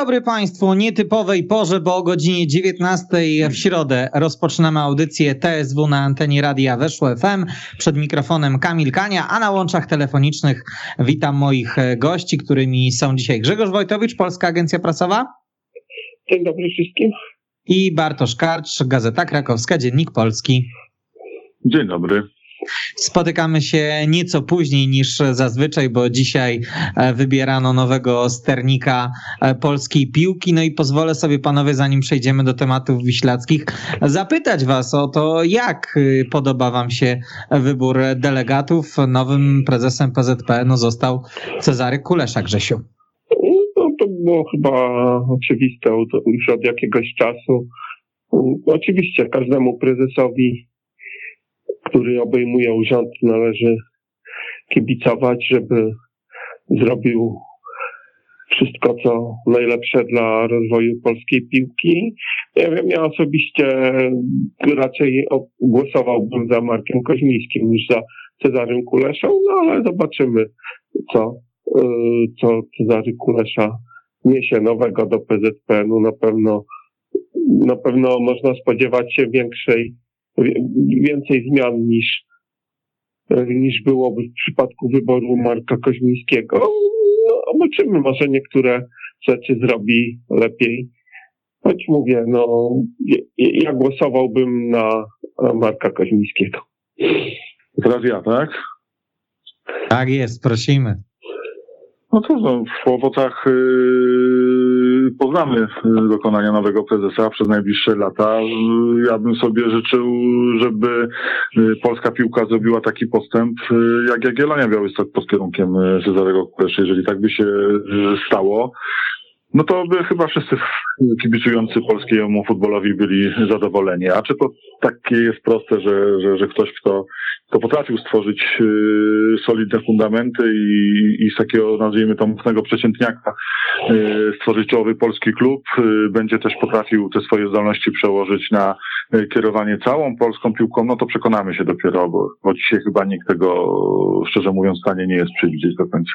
dobry Państwu, nietypowej porze, bo o godzinie 19 w środę rozpoczynamy audycję TSW na antenie Radia Weszło FM. Przed mikrofonem Kamil Kania, a na łączach telefonicznych witam moich gości, którymi są dzisiaj Grzegorz Wojtowicz, Polska Agencja Prasowa. Dzień dobry wszystkim. I Bartosz Karcz, Gazeta Krakowska, Dziennik Polski. Dzień dobry. Spotykamy się nieco później niż zazwyczaj, bo dzisiaj e, wybierano nowego sternika e, polskiej piłki. No i pozwolę sobie, panowie, zanim przejdziemy do tematów wiślackich, zapytać was o to, jak y, podoba wam się wybór delegatów. Nowym prezesem PZP no, został Cezary Kulesza, Grzesiu. No, to było chyba oczywiste już od jakiegoś czasu. Oczywiście każdemu prezesowi który obejmuje urząd, należy kibicować, żeby zrobił wszystko, co najlepsze dla rozwoju polskiej piłki. Ja wiem, ja osobiście raczej głosowałbym za Markiem Koźmińskim niż za Cezarym Kuleszą, no ale zobaczymy, co, y, co Cezary Kulesza niesie nowego do PZPN-u. Na pewno, na pewno można spodziewać się większej więcej zmian niż, niż byłoby w przypadku wyboru Marka Koźmińskiego. No, zobaczymy, może niektóre rzeczy zrobi lepiej. Choć mówię, no, ja głosowałbym na Marka Koźmińskiego. Teraz ja, tak? Tak jest, prosimy. No to no, w owocach yy, poznamy yy, dokonania nowego prezesa przez najbliższe lata. Yy, ja bym sobie życzył, żeby yy, polska piłka zrobiła taki postęp, jak Jagiellonia Białystok pod kierunkiem Cezarego Kuleszy. Jeżeli tak by się stało, no to by chyba wszyscy kibicujący polskiemu futbolowi byli zadowoleni. A czy to takie jest proste, że, że, że ktoś, kto, kto potrafił stworzyć yy, solidne fundamenty i, i z takiego, nazwijmy to, mocnego przeciętniaka yy, stworzyć czołowy polski klub, yy, będzie też potrafił te swoje zdolności przełożyć na yy, kierowanie całą polską piłką, no to przekonamy się dopiero, bo, bo dzisiaj chyba nikt tego, szczerze mówiąc, w stanie nie jest przewidzieć do końca.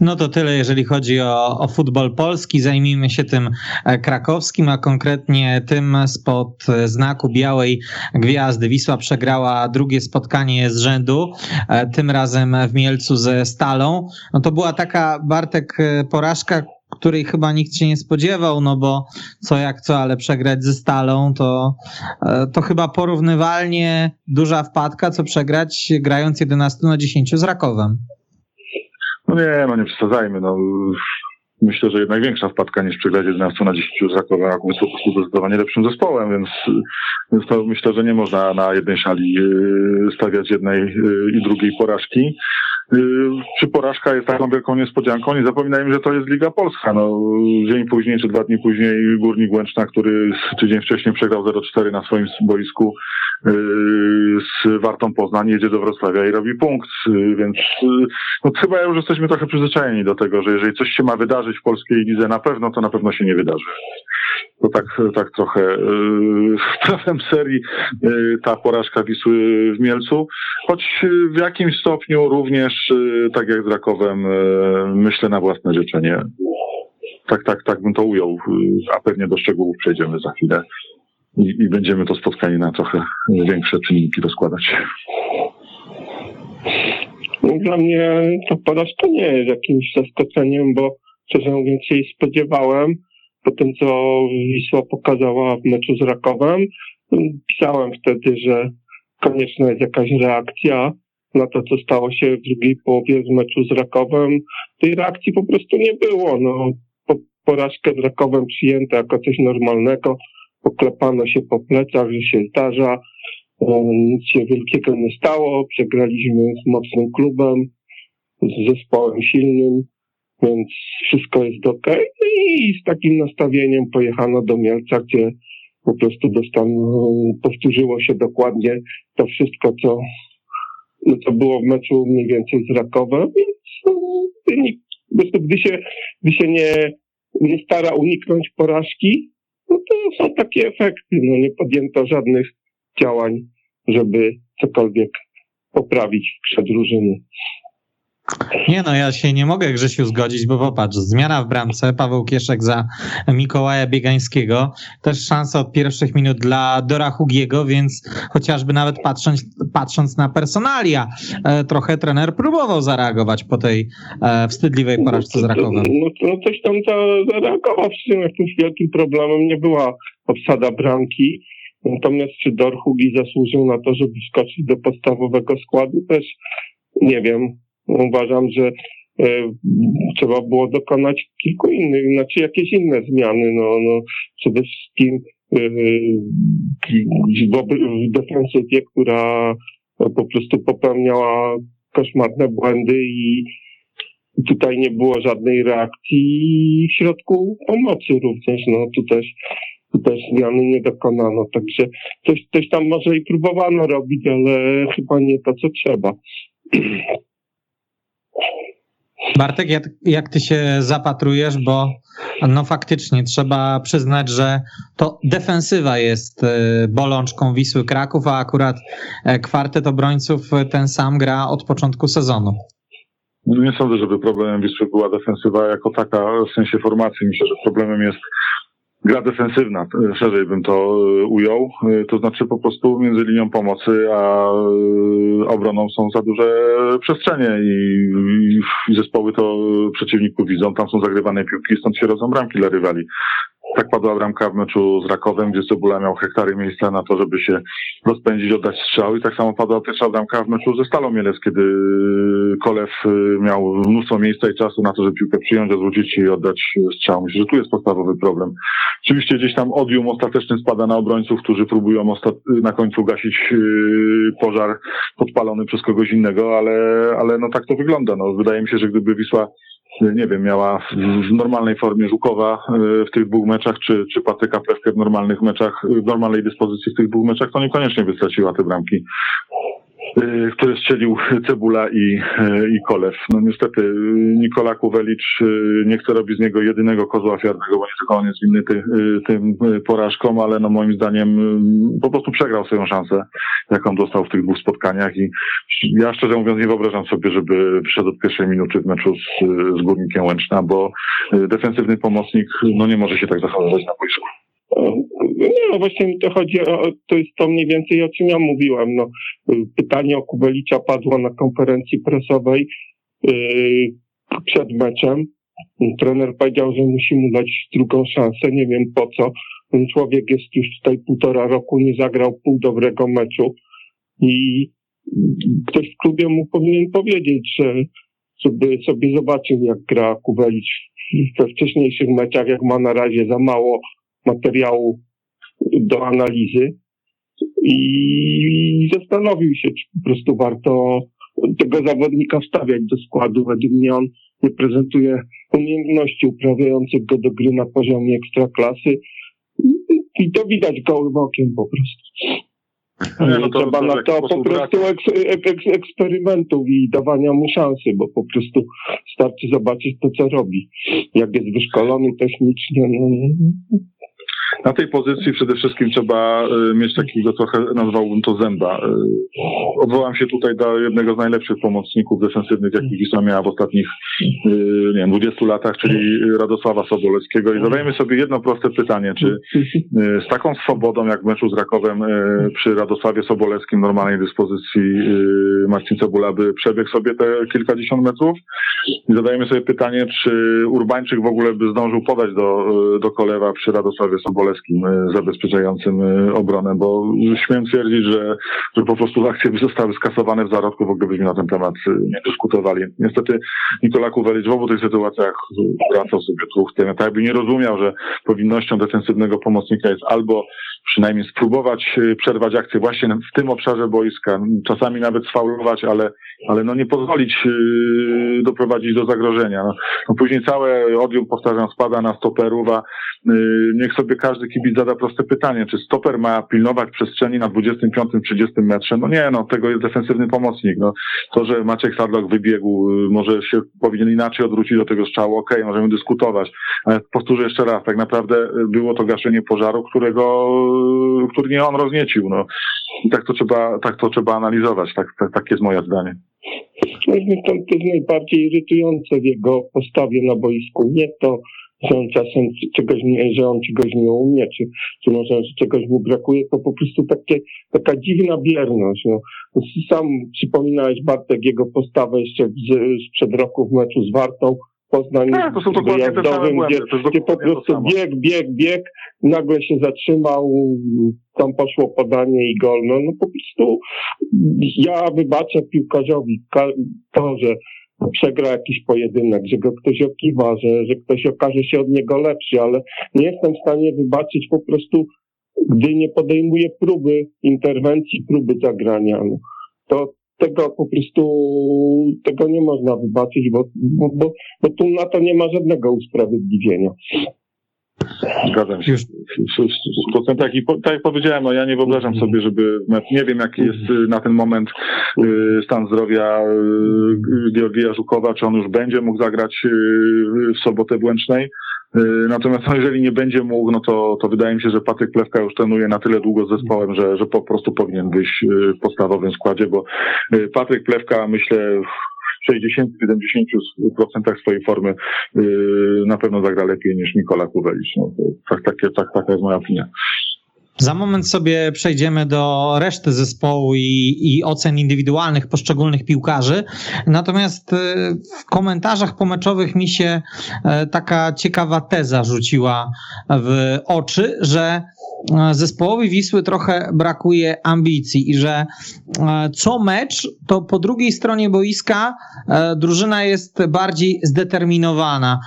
No to tyle, jeżeli chodzi o, o futbol polski. Zajmijmy się tym e, krakowskim, a konkretnie tym spod znaku białej gwiazdy. Wisła przegrała drugie spotkanie z rzędu, e, tym razem w Mielcu ze Stalą. No to była taka, Bartek, e, porażka, której chyba nikt się nie spodziewał, no bo co jak co, ale przegrać ze Stalą to, to chyba porównywalnie duża wpadka, co przegrać grając 11 na 10 z Rakowem. No nie, no nie przesadzajmy. No. Myślę, że jednak większa wpadka niż przegrać 11 na 10 z Rakowem, jest po prostu zdecydowanie lepszym zespołem, więc, więc to myślę, że nie można na jednej szali y, stawiać jednej y, i drugiej porażki. Y, czy porażka jest taką wielką niespodzianką? Nie zapominajmy, że to jest Liga Polska. No, dzień później czy dwa dni później Górnik Łęczna, który tydzień wcześniej przegrał 0-4 na swoim boisku z Wartą Poznań, jedzie do Wrocławia i robi punkt. Więc no, chyba już jesteśmy trochę przyzwyczajeni do tego, że jeżeli coś się ma wydarzyć w polskiej lidze na pewno, to na pewno się nie wydarzy to tak, tak trochę yy, prawem serii ta porażka Wisły w Mielcu, choć w jakimś stopniu również, tak jak z Rakowem, myślę na własne życzenie. Tak, tak, tak bym to ujął, a pewnie do szczegółów przejdziemy za chwilę i, i będziemy to spotkanie na trochę większe czynniki rozkładać. No, dla mnie to porażka nie jest jakimś zaskoczeniem, bo szczerze mówiąc się spodziewałem, po tym, co Wisła pokazała w meczu z Rakowem. Pisałem wtedy, że konieczna jest jakaś reakcja na to, co stało się w drugiej połowie z meczu z Rakowem. Tej reakcji po prostu nie było. No, po, porażkę z Rakowem przyjęto jako coś normalnego. Poklepano się po plecach, że się zdarza. E, nic się wielkiego nie stało. Przegraliśmy z mocnym klubem, z zespołem silnym więc wszystko jest ok. No I z takim nastawieniem pojechano do Mielca, gdzie po prostu dostano, powtórzyło się dokładnie to wszystko, co, no, co było w meczu mniej więcej z Rakowem, więc po prostu gdy się, gdy się nie, nie stara uniknąć porażki, no to są takie efekty. No nie podjęto żadnych działań, żeby cokolwiek poprawić grze drużyny. Nie no, ja się nie mogę Grzesiu zgodzić, bo popatrz, zmiana w bramce, Paweł Kieszek za Mikołaja Biegańskiego, też szansa od pierwszych minut dla Dora Hugiego, więc chociażby nawet patrząc, patrząc na personalia, e, trochę trener próbował zareagować po tej e, wstydliwej porażce z Rakowem. No, no coś tam zareagował, w sumie jakimś wielkim problemem nie była obsada bramki, natomiast czy Dor Hugi zasłużył na to, żeby wskoczyć do podstawowego składu, też nie wiem, uważam, że e, trzeba było dokonać kilku innych, znaczy jakieś inne zmiany. No, no przede wszystkim e, w, w defensywie, która po prostu popełniała koszmarne błędy i tutaj nie było żadnej reakcji w środku pomocy również. No tu też, tu też zmiany nie dokonano. Także coś, coś tam może i próbowano robić, ale chyba nie to, co trzeba. Bartek, jak, jak ty się zapatrujesz, bo no faktycznie trzeba przyznać, że to defensywa jest e, bolączką Wisły Kraków, a akurat e, kwartet obrońców ten sam gra od początku sezonu. No nie sądzę, żeby problemem Wisły była defensywa jako taka w sensie formacji. Myślę, że problemem jest gra defensywna, szerzej bym to e, ujął, e, to znaczy po prostu między linią pomocy a e, obroną są za duże przestrzenie i, i zespoły to przeciwników widzą, tam są zagrywane piłki, stąd się rodzą bramki dla rywali. Tak padła bramka w meczu z Rakowem, gdzie Cebula miał hektary miejsca na to, żeby się rozpędzić, oddać strzał i tak samo padła pierwsza bramka w meczu ze Stalą Mielec, kiedy Kolew miał mnóstwo miejsca i czasu na to, żeby piłkę przyjąć, odwrócić i oddać strzał. Myślę, że tu jest podstawowy problem. Oczywiście gdzieś tam odium ostateczny spada na obrońców, którzy próbują na końcu gasić yy, pożar podpalony przez kogoś innego, ale, ale no tak to wygląda. No, wydaje mi się, że gdyby Wisła nie wiem, miała w normalnej formie Żukowa yy, w tych dwóch meczach, czy, czy Patryka Plewkę w normalnych meczach, w normalnej dyspozycji w tych dwóch meczach, to niekoniecznie by straciła te bramki. Y, które strzelił Cebula i, y, i Kolew. No niestety y, Nikola Kuwelicz nie chce robić z niego jedynego kozła ofiarnego, bo nie tylko on jest winny ty, tym porażkom, ale no moim zdaniem po prostu przegrał swoją szansę, jaką dostał w tych dwóch spotkaniach i ja szczerze mówiąc nie wyobrażam sobie, żeby wyszedł od pierwszej minuty w meczu z, z Górnikiem Łęczna, bo defensywny pomocnik no nie może się tak zachowywać na boisku. No właśnie mi to chodzi o, to jest to mniej więcej o czym ja mówiłem. No, pytanie o Kubelicza padło na konferencji prasowej yy, przed meczem. Trener powiedział, że musi mu dać drugą szansę, nie wiem po co. Ten człowiek jest już tutaj półtora roku, nie zagrał pół dobrego meczu i ktoś w klubie mu powinien powiedzieć, że żeby sobie zobaczył, jak gra Kubelicz we wcześniejszych meczach, jak ma na razie za mało materiału do analizy i zastanowił się, czy po prostu warto tego zawodnika wstawiać do składu. Według mnie on nie prezentuje umiejętności uprawiających go do gry na poziomie ekstraklasy i to widać gołym okiem po prostu. Nie, no to, Trzeba na to po prostu eks, eks, eksperymentów i dawania mu szansy, bo po prostu starczy zobaczyć to, co robi. Jak jest wyszkolony technicznie, no, na tej pozycji przede wszystkim trzeba y, mieć takiego trochę, nazwałbym to zęba. Y, odwołam się tutaj do jednego z najlepszych pomocników defensywnych, jakich Wisła miała w ostatnich, y, nie wiem, 20 latach, czyli Radosława Sobolewskiego. I zadajemy sobie jedno proste pytanie, czy z taką swobodą, jak w meczu z Rakowem przy Radosławie Sobolewskim normalnej dyspozycji Marcin Cebula by przebiegł sobie te kilkadziesiąt metrów? I zadajemy sobie pytanie, czy Urbańczyk w ogóle by zdążył podać do, do Kolewa przy Radosławie Sobolewskim Boleskim e, zabezpieczającym e, obronę, bo śmiem twierdzić, że, że po prostu akcje zostały skasowane w zarodku, w ogóle byśmy na ten temat e, nie dyskutowali. Niestety Nikola Kuwelicz w obu tych sytuacjach wracał sobie tłuchtem. Tak jakby nie rozumiał, że powinnością defensywnego pomocnika jest albo przynajmniej spróbować przerwać akcję właśnie w tym obszarze boiska, czasami nawet sfaulować, ale, ale no nie pozwolić yy, doprowadzić do zagrożenia. No, no później całe odium, powtarzam, spada na stoperów, a yy, niech sobie każdy kibic zada proste pytanie, czy stoper ma pilnować przestrzeni na 25-30 metrze? No nie, no tego jest defensywny pomocnik. No, to, że Maciek Sadlok wybiegł, y, może się powinien inaczej odwrócić do tego strzału, okej, okay, możemy dyskutować, ale powtórzę jeszcze raz, tak naprawdę było to gaszenie pożaru, którego, y, który nie on rozniecił. No. I tak to trzeba, tak to trzeba analizować, tak, tak, tak jest moje zdanie. Moim zdaniem to jest najbardziej irytujące w jego postawie na boisku. Nie to, że on czasem czegoś nie, że on czegoś nie umie, czy, czy może że czegoś mu brakuje, to po prostu takie, taka dziwna bierność. No. Sam przypominałeś Bartek jego postawę jeszcze z, sprzed roku w meczu z Wartą, Poznań Tak, to są dokładnie wyjazdowym, gdzie, gdzie po prostu bieg, bieg, bieg, nagle się zatrzymał, tam poszło podanie i gol. No, no po prostu ja wybaczę piłkarzowi ka- to, że przegra jakiś pojedynek, że go ktoś okiwa, że, że ktoś okaże się od niego lepszy, ale nie jestem w stanie wybaczyć po prostu, gdy nie podejmuje próby interwencji, próby zagrania. No, to tego po prostu, tego nie można wybaczyć, bo, bo, bo, bo tu na to nie ma żadnego usprawiedliwienia. Zgadzam się. Już. W procentach i po, tak jak powiedziałem, no ja nie wyobrażam sobie, żeby, nie wiem jaki jest y, na ten moment y, stan zdrowia y, Georgija Żukowa, czy on już będzie mógł zagrać y, w sobotę w Łęcznej. Y, Natomiast no, jeżeli nie będzie mógł, no to, to wydaje mi się, że Patryk Plewka już trenuje na tyle długo z zespołem, że, że po prostu powinien wyjść y, w podstawowym składzie, bo y, Patryk Plewka myślę w 60-70% swojej formy y, na pewno zagra lepiej niż Nikola Kuwelicz. No, tak, takie, tak, taka jest moja opinia. Za moment sobie przejdziemy do reszty zespołu i, i ocen indywidualnych poszczególnych piłkarzy. Natomiast e, w komentarzach pomeczowych mi się e, taka ciekawa teza rzuciła w oczy, że e, zespołowi Wisły trochę brakuje ambicji i że co mecz to po drugiej stronie boiska drużyna jest bardziej zdeterminowana.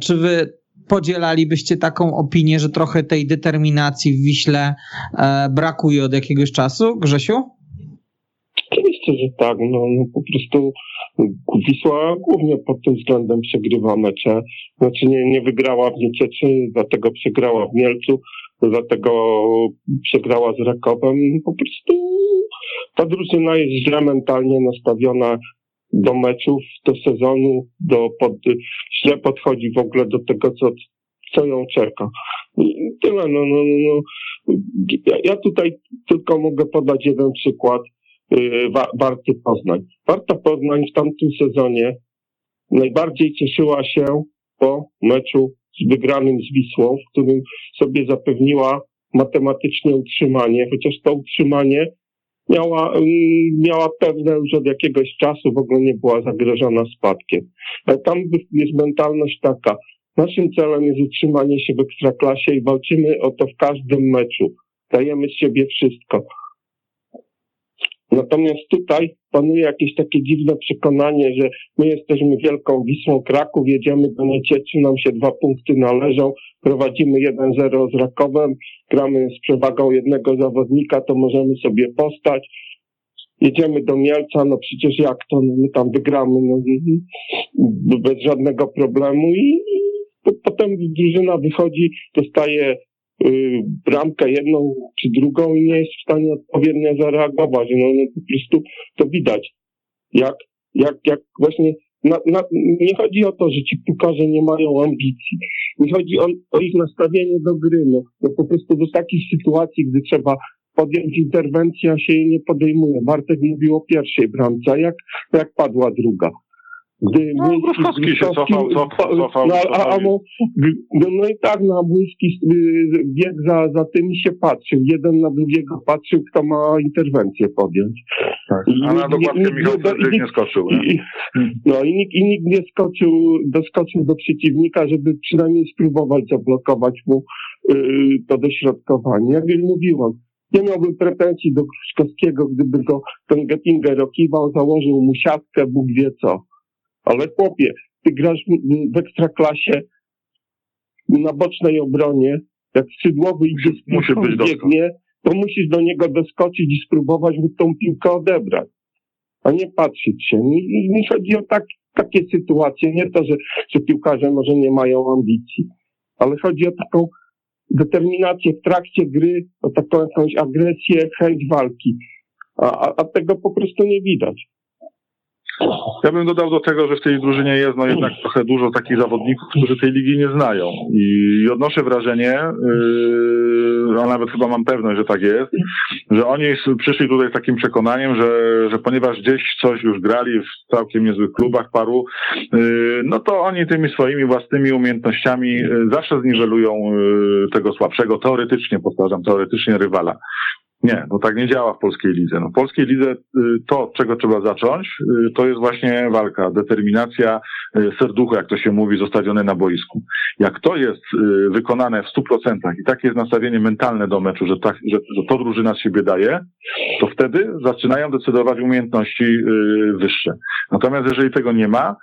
Czy wy podzielalibyście taką opinię, że trochę tej determinacji w Wiśle e, brakuje od jakiegoś czasu, Grzesiu? Oczywiście, że tak. No, no po prostu Wisła głównie pod tym względem przegrywa mecze. Znaczy nie, nie wygrała w Niecieczy, dlatego przegrała w Mielcu, dlatego przegrała z Rakowem. Po prostu ta drużyna jest źle mentalnie nastawiona do meczów, do sezonu, do pod, źle podchodzi w ogóle do tego, co, co ją czeka. Tyle, no, no, no, no. Ja, tutaj tylko mogę podać jeden przykład. Yy, Wa- Warty Poznań. Warta Poznań w tamtym sezonie najbardziej cieszyła się po meczu z wygranym z Wisłą, w którym sobie zapewniła matematycznie utrzymanie, chociaż to utrzymanie miała, mm, miała pewne już od jakiegoś czasu, w ogóle nie była zagrożona spadkiem. Ale tam jest mentalność taka, naszym celem jest utrzymanie się w ekstraklasie i walczymy o to w każdym meczu. Dajemy z siebie wszystko. Natomiast tutaj panuje jakieś takie dziwne przekonanie, że my jesteśmy wielką Wisłą Kraków, jedziemy do Niecieczy, nam się dwa punkty należą, prowadzimy 1-0 z Rakowem, gramy z przewagą jednego zawodnika, to możemy sobie postać. Jedziemy do Mielca, no przecież jak to, no my tam wygramy, no bez żadnego problemu i potem drużyna wychodzi, dostaje bramkę jedną czy drugą i nie jest w stanie odpowiednio zareagować. No, no po prostu to widać. Jak, jak, jak właśnie na, na, nie chodzi o to, że ci piłkarze nie mają ambicji. Nie chodzi o, o ich nastawienie do gry. No, no po prostu do takich sytuacji, gdy trzeba podjąć interwencję, a się jej nie podejmuje. Bartek mówił o pierwszej bramce, a jak, jak padła druga? Gdy No, Błyski- się cofał, cofał, cofał, no, a, a, no, no i tak, na Błyski y, bieg za, za tym się patrzył. Jeden na drugiego patrzył, kto ma interwencję podjąć. Tak. I A na nikt- Michał Fredryk nie skoczył. Nie? I, no i nikt, i nikt nie skoczył, doskoczył do przeciwnika, żeby przynajmniej spróbować zablokować mu y, to dośrodkowanie. Jak już mówiłem, nie miałbym pretensji do Kruszkowskiego, gdyby go ten Gettinger okiwał, założył mu siatkę, Bóg wie co. Ale chłopie, ty grasz w- ekstraklasie na bocznej obronie, jak skrzydłowy idzie z piłką biegnie, to musisz do niego doskoczyć i spróbować mu tą piłkę odebrać, a nie patrzeć się. Nie- nie chodzi o tak, takie sytuacje, nie to, że, że piłkarze może nie mają ambicji, ale chodzi o taką determinację w trakcie gry, o taką jakąś agresję, chęć walki, a, a, a tego po prostu nie widać. Ja bym dodał do tego, że w tej drużynie jest no jednak trochę dużo takich zawodników, którzy tej ligi nie znają. I odnoszę wrażenie, yy, a nawet chyba mam pewność, że tak jest, że oni przyszli tutaj z takim przekonaniem, że, że ponieważ gdzieś coś już grali w całkiem niezłych klubach paru, yy, no to oni tymi swoimi własnymi umiejętnościami yy, zawsze zniwelują yy, tego słabszego, teoretycznie, powtarzam, teoretycznie rywala. Nie, no tak nie działa w polskiej lidze. No, w polskiej lidze y, to, od czego trzeba zacząć, y, to jest właśnie walka, determinacja, y, serducho, jak to się mówi, zostawione na boisku. Jak to jest wykonane w stu procentach i takie jest nastawienie mentalne do meczu, że, tak, że, że to drużyna z siebie daje, to wtedy zaczynają decydować umiejętności wyższe. Natomiast jeżeli tego nie ma,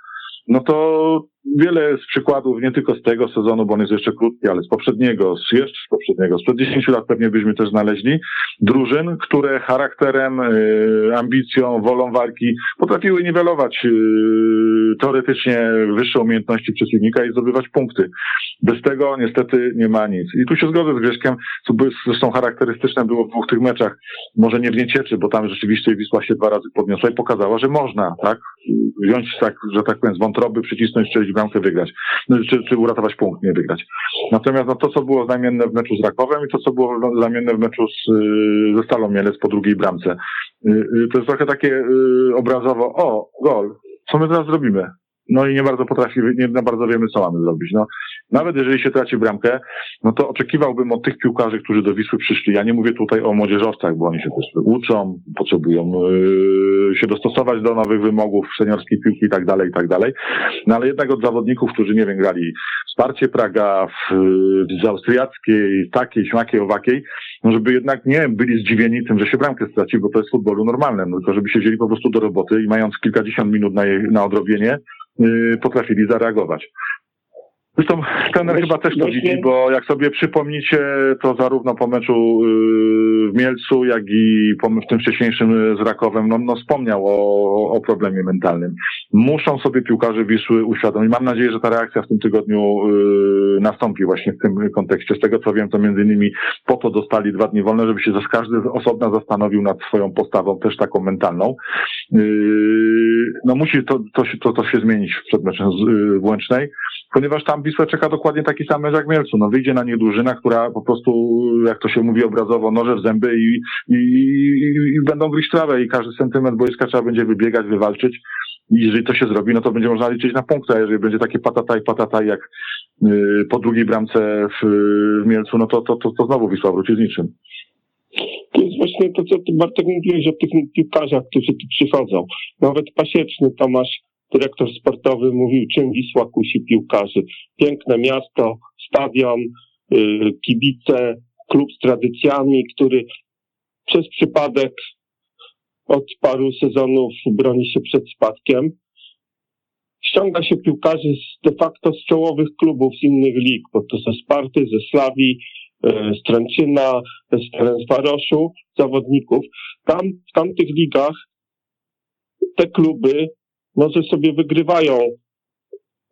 no to wiele z przykładów, nie tylko z tego sezonu, bo on jest jeszcze krótki, ale z poprzedniego, z jeszcze z poprzedniego, sprzed 10 lat pewnie byśmy też znaleźli, drużyn, które charakterem, y, ambicją, wolą walki potrafiły niwelować y, teoretycznie wyższe umiejętności przeciwnika i zdobywać punkty. Bez tego niestety nie ma nic. I tu się zgodzę z Grzeszkiem, co zresztą charakterystyczne było w dwóch tych meczach, może nie w Niecieczy, bo tam rzeczywiście Wisła się dwa razy podniosła i pokazała, że można, tak? Wziąć tak, że tak powiem, z wątroby, przycisnąć, strzelić bramkę, wygrać. No, czy, czy uratować punkt, nie wygrać. Natomiast no, to, co było znamienne w meczu z Rakowem i to, co było znamienne w meczu z, ze Stalą Mielec po drugiej bramce. Y, y, to jest trochę takie y, obrazowo, o, gol, co my teraz zrobimy? No i nie bardzo potrafimy, nie bardzo wiemy, co mamy zrobić. No, nawet jeżeli się traci bramkę, no to oczekiwałbym od tych piłkarzy, którzy do Wisły przyszli, ja nie mówię tutaj o młodzieżowcach, bo oni się też uczą, potrzebują yy, się dostosować do nowych wymogów seniorskiej piłki i tak dalej, i tak dalej, no ale jednak od zawodników, którzy, nie wiem, grali wsparcie Praga, w, w austriackiej, takiej, śmakiej, owakiej, no żeby jednak nie byli zdziwieni tym, że się bramkę straci, bo to jest w futbolu normalne, no, tylko żeby się wzięli po prostu do roboty i mając kilkadziesiąt minut na, jej, na odrobienie, potrafili zareagować. Zresztą trener chyba też to widzi, bo jak sobie przypomnicie, to zarówno po meczu y, w Mielcu, jak i po, w tym wcześniejszym z Rakowem, no, no wspomniał o, o problemie mentalnym. Muszą sobie piłkarze Wisły uświadomić. Mam nadzieję, że ta reakcja w tym tygodniu y, nastąpi właśnie w tym kontekście. Z tego co wiem, to między innymi po to dostali dwa dni wolne, żeby się każdy osobna zastanowił nad swoją postawą, też taką mentalną. no musi to, to, to, to się zmienić w Łęcznej, ponieważ tam Wisłę czeka dokładnie taki sam mecz jak Mielcu. No wyjdzie na nie drużyna, która po prostu, jak to się mówi obrazowo, noże w zęby i, i, i, i będą gryźć trawę i każdy sentyment boiska trzeba będzie wybiegać, wywalczyć. I jeżeli to się zrobi, no to będzie można liczyć na punkty, a jeżeli będzie takie patataj, patataj jak yy, po drugiej bramce w, w Mielcu, no to, to, to, to znowu Wisła wróci z niczym. To jest właśnie to, co ty Bartek mówiłeś o tych piłkarzach, którzy tu przychodzą. Nawet pasieczny Tomasz dyrektor sportowy mówił, czym Wisła kusi piłkarzy. Piękne miasto, stadion, y, kibice, klub z tradycjami, który przez przypadek od paru sezonów broni się przed spadkiem. Ściąga się piłkarzy z, de facto z czołowych klubów z innych lig, bo to ze Sparty, ze Slawii, y, z Tręczyna, z Ferencvaroszu, zawodników. Tam, w tamtych ligach te kluby może sobie wygrywają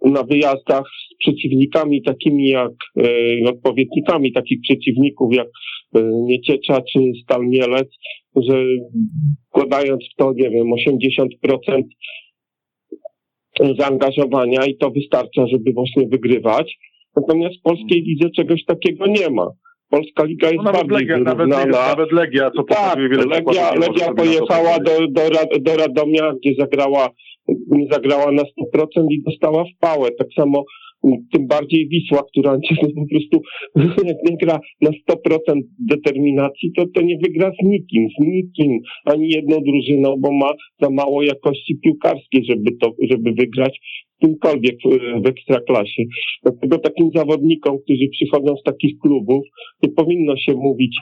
na wyjazdach z przeciwnikami takimi jak, e, odpowiednikami takich przeciwników jak e, Nieciecza czy Stal Mielec, że wkładając w to, nie wiem, 80% zaangażowania i to wystarcza, żeby właśnie wygrywać. Natomiast w polskiej lidze czegoś takiego nie ma. Polska Liga jest no, nawet bardziej Legia, nawet, nawet Legia, co tak, Legia, Legia pojechała do, do, do Radomia, gdzie zagrała nie zagrała na 100% i dostała w pałę. Tak samo tym bardziej Wisła, która po prostu jak nie gra na 100% determinacji, to, to nie wygra z nikim, z nikim, ani jedną drużyną, bo ma za mało jakości piłkarskiej, żeby to, żeby wygrać kimkolwiek w, w ekstraklasie. Dlatego takim zawodnikom, którzy przychodzą z takich klubów, nie powinno się mówić,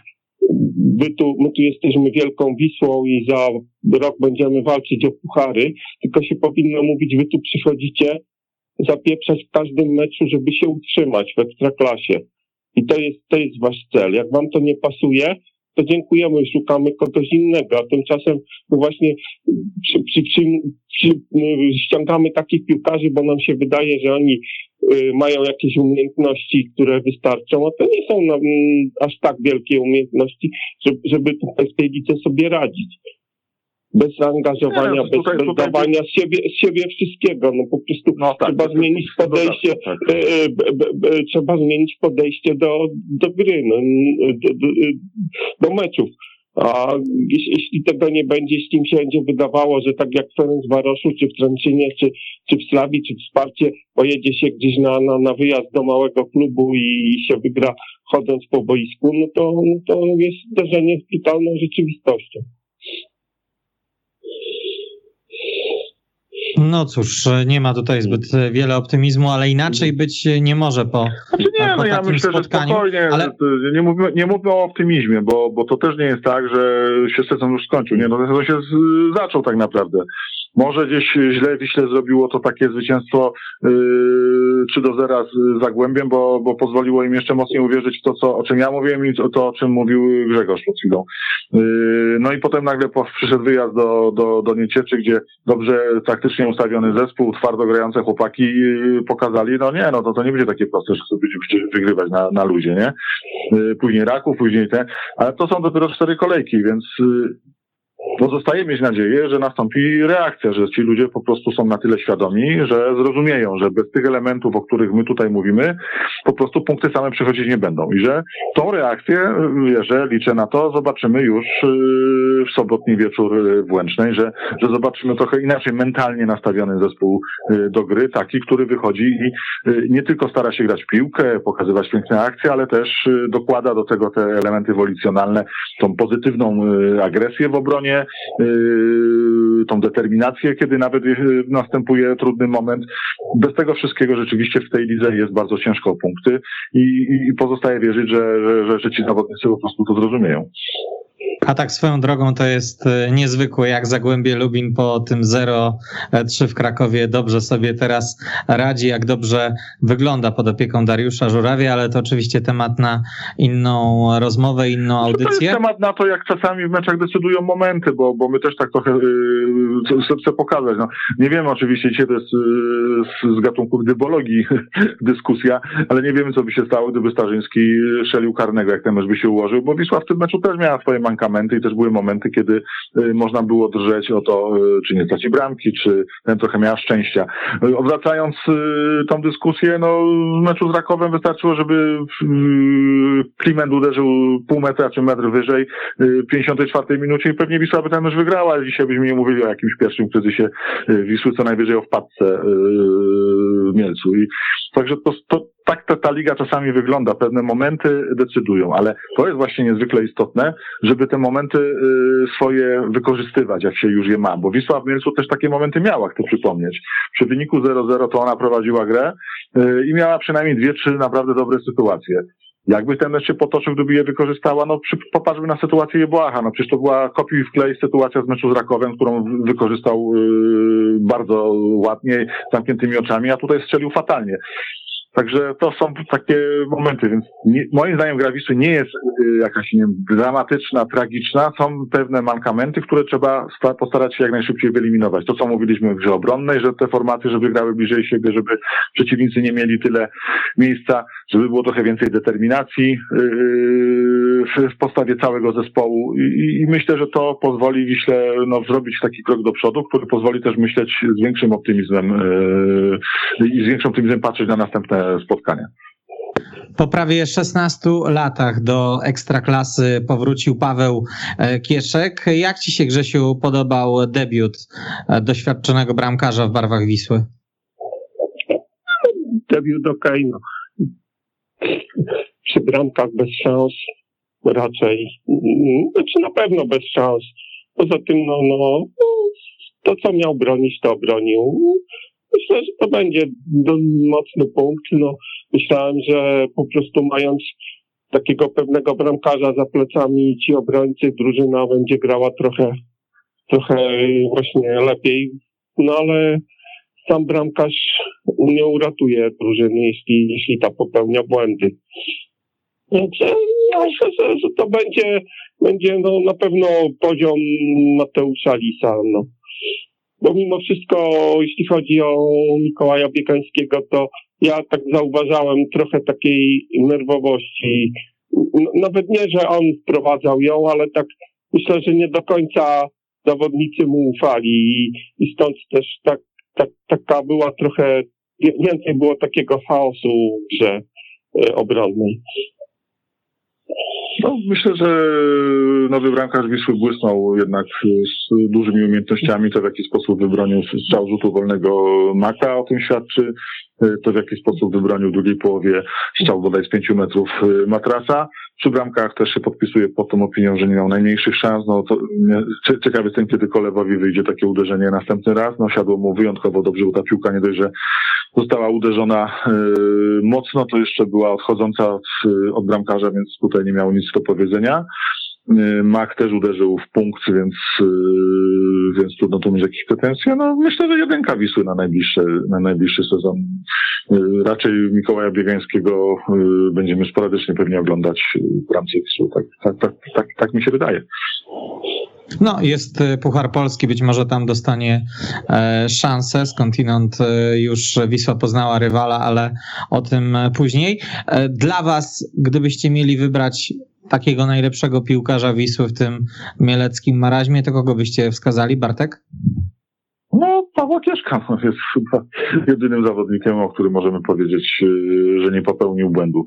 my tu, my tu jesteśmy wielką Wisłą i za rok będziemy walczyć o puchary, tylko się powinno mówić, wy tu przychodzicie zapieprzać w każdym meczu, żeby się utrzymać w ekstraklasie. I to jest, to jest wasz cel. Jak wam to nie pasuje, to dziękujemy, szukamy kogoś innego, a tymczasem no właśnie przy, przy, przy, ściągamy takich piłkarzy, bo nam się wydaje, że oni mają jakieś umiejętności, które wystarczą, a to nie są no, aż tak wielkie umiejętności, żeby, żeby tutaj w tej lidze sobie radzić. bez zaangażowania, nie, no, tutaj, bez, tutaj, dawania z siebie, z siebie wszystkiego. No po prostu no, tak, trzeba zmienić podejście, tak. e, e, b, b, trzeba zmienić podejście do, do gry, no, do, do, do meczów. A jeśli tego nie będzie, jeśli im się będzie wydawało, że tak jak w Ferenc Waroszu, czy w Tręczynie, czy, czy w Slawii, czy w Sparcie, pojedzie się gdzieś na, na, na wyjazd do małego klubu i się wygra chodząc po boisku, no to, no to jest zderzenie z brutalną rzeczywistością. No cóż, nie ma tutaj zbyt wiele optymizmu, ale inaczej być nie może po, znaczy nie, po no ja myślę, spotkaniu. Że spokojnie, ale... nie, mówmy, nie mówmy o optymizmie, bo, bo to też nie jest tak, że się sezon już skończył. Nie, no sezon się zaczął tak naprawdę. Może gdzieś źle Wiśle zrobiło to takie zwycięstwo yy, 3 do 0 z Zagłębiem, bo, bo pozwoliło im jeszcze mocniej uwierzyć w to, co, o czym ja mówiłem i to, o czym mówił Grzegorz przed chwilą. Yy, no i potem nagle przyszedł wyjazd do, do, do Niecieczy, gdzie dobrze taktycznie ustawiony zespół, twardo grające chłopaki yy, pokazali, no nie, no to to nie będzie takie proste, że sobie wygrywać na, na luzie, nie? Yy, później Raków, później te, ale to są dopiero cztery kolejki, więc Pozostaje mieć nadzieję, że nastąpi reakcja, że ci ludzie po prostu są na tyle świadomi, że zrozumieją, że bez tych elementów, o których my tutaj mówimy, po prostu punkty same przychodzić nie będą. I że tą reakcję, wierzę, liczę na to, zobaczymy już yy, w sobotni wieczór yy, w Łęcznej, że, że zobaczymy trochę inaczej mentalnie nastawiony zespół yy, do gry, taki, który wychodzi i nie tylko stara się grać piłkę, pokazywać piękne akcje, ale też dokłada do tego te elementy wolicjonalne, tą pozytywną agresję w obronie, yy, tą determinację, kiedy nawet yy, następuje trudny moment. Bez tego wszystkiego rzeczywiście w tej lidze jest bardzo ciężko o punkty i, i pozostaje wierzyć, że, że, że ci zawodnicy po prostu to zrozumieją. A tak swoją drogą to jest e, niezwykłe, jak Zagłębie Lubin po tym 0-3 w Krakowie dobrze sobie teraz radzi, jak dobrze wygląda pod opieką Dariusza Żurawia, ale to oczywiście temat na inną rozmowę, inną audycję. To jest temat na to, jak czasami w meczach decydują momenty, bo, bo my też tak trochę yy, chcę pokazać. No, nie wiemy oczywiście, dzisiaj to jest yy, z gatunku gdybologii dyskusja, ale nie wiemy, co by się stało, gdyby Starzyński szelił karnego, jak ten mecz by się ułożył, bo Wisła w tym meczu też miała swoje mankamenty i też były momenty, kiedy y, można było drżeć o to, y, czy nie straci bramki, czy ten trochę miała szczęścia. Y, Odwracając tą dyskusję, no w meczu z Rakowem wystarczyło, żeby Kliment uderzył pół metra czy metr wyżej w 54 minucie i pewnie Wisła by ten mecz wygrała. Dzisiaj byśmy nie mówili o jakimś pierwszym kryzysie Wisły, co najwyżej o wpadce w Mielcu. I także to, to tak ta, ta liga czasami wygląda, pewne momenty decydują, ale to jest właśnie niezwykle istotne, żeby te momenty y, swoje wykorzystywać, jak się już je ma, bo Wisła w Mielcu też takie momenty miała, chcę przypomnieć. Przy wyniku 0-0 to ona prowadziła grę y, i miała przynajmniej dwie, trzy naprawdę dobre sytuacje. Jakby ten mecz się potoczył, gdyby je wykorzystała, no przy, popatrzmy na sytuację Jebłacha, no przecież to była kopiuj w klej sytuacja z meczu z Rakowem, którą wykorzystał yy, bardzo ładnie, zamkniętymi oczami, a tutaj strzelił fatalnie. Także to są takie momenty, więc nie, moim zdaniem gra nie jest y, jakaś nie wiem, dramatyczna, tragiczna. Są pewne mankamenty, które trzeba postarać się jak najszybciej wyeliminować. To, co mówiliśmy w grze obronnej, że te formaty, żeby grały bliżej siebie, żeby przeciwnicy nie mieli tyle miejsca, żeby było trochę więcej determinacji yy, w postawie całego zespołu I, i, myślę, że to pozwoli Wiśle no, zrobić taki krok do przodu, który pozwoli też myśleć z większym optymizmem i z większym optymizmem patrzeć na następne spotkania. Po prawie 16 latach do ekstraklasy powrócił Paweł e, Kieszek. Jak ci się, Grzesiu, podobał debiut e, doświadczonego bramkarza w barwach Wisły? Debiut ok, no. Przy bramkach bez szans raczej, znaczy na pewno bez szans. Poza tym, no, no, to co miał bronić, to bronił. Myślę, że to będzie mocny punkt. No, myślałem, że po prostu mając takiego pewnego bramkarza za plecami ci obrońcy, drużyna będzie grała trochę, trochę właśnie lepiej. No ale sam bramkarz nie uratuje drużyny, jeśli, jeśli ta popełnia błędy. Więc myślę, że, że to będzie, będzie no, na pewno poziom Mateusza Lisa. No bo mimo wszystko, jeśli chodzi o Mikołaja Biekańskiego, to ja tak zauważałem trochę takiej nerwowości. Nawet nie, że on wprowadzał ją, ale tak myślę, że nie do końca zawodnicy mu ufali i, stąd też tak, tak, taka była trochę, więcej było takiego chaosu e, obronnej. No, myślę, że nowy bramkarz Wisły błysnął jednak z dużymi umiejętnościami. To w jaki sposób wybronił strzał rzutu wolnego Maka o tym świadczy. To w jaki sposób wybronił w drugiej połowie strzał bodaj z pięciu metrów Matrasa. Przy bramkach też się podpisuje pod tą opinią, że nie miał najmniejszych szans. No to ciekawy jestem, kiedy Kolewowi wyjdzie takie uderzenie następny raz. No siadło mu wyjątkowo dobrze, bo ta piłka nie dość, że została uderzona yy, mocno, to jeszcze była odchodząca od, od bramkarza, więc tutaj nie miało nic do powiedzenia. Yy, Mak też uderzył w punkt, więc, yy, więc trudno tu mieć jakieś pretensje. No myślę, że jedynka Wisły na najbliższy, na najbliższy sezon. Yy, raczej Mikołaja Biegańskiego będziemy sporadycznie pewnie oglądać w ramce Wisły. Tak, tak, tak, tak, tak mi się wydaje. No, jest e, Puchar Polski, być może tam dostanie e, szansę, skądinąd e, już Wisła poznała rywala, ale o tym później. Dla Was, gdybyście mieli wybrać takiego najlepszego piłkarza Wisły w tym mieleckim maraźmie, to kogo byście wskazali, Bartek? No, Paweł Kieszka jest chyba jedynym zawodnikiem, o którym możemy powiedzieć, że nie popełnił błędów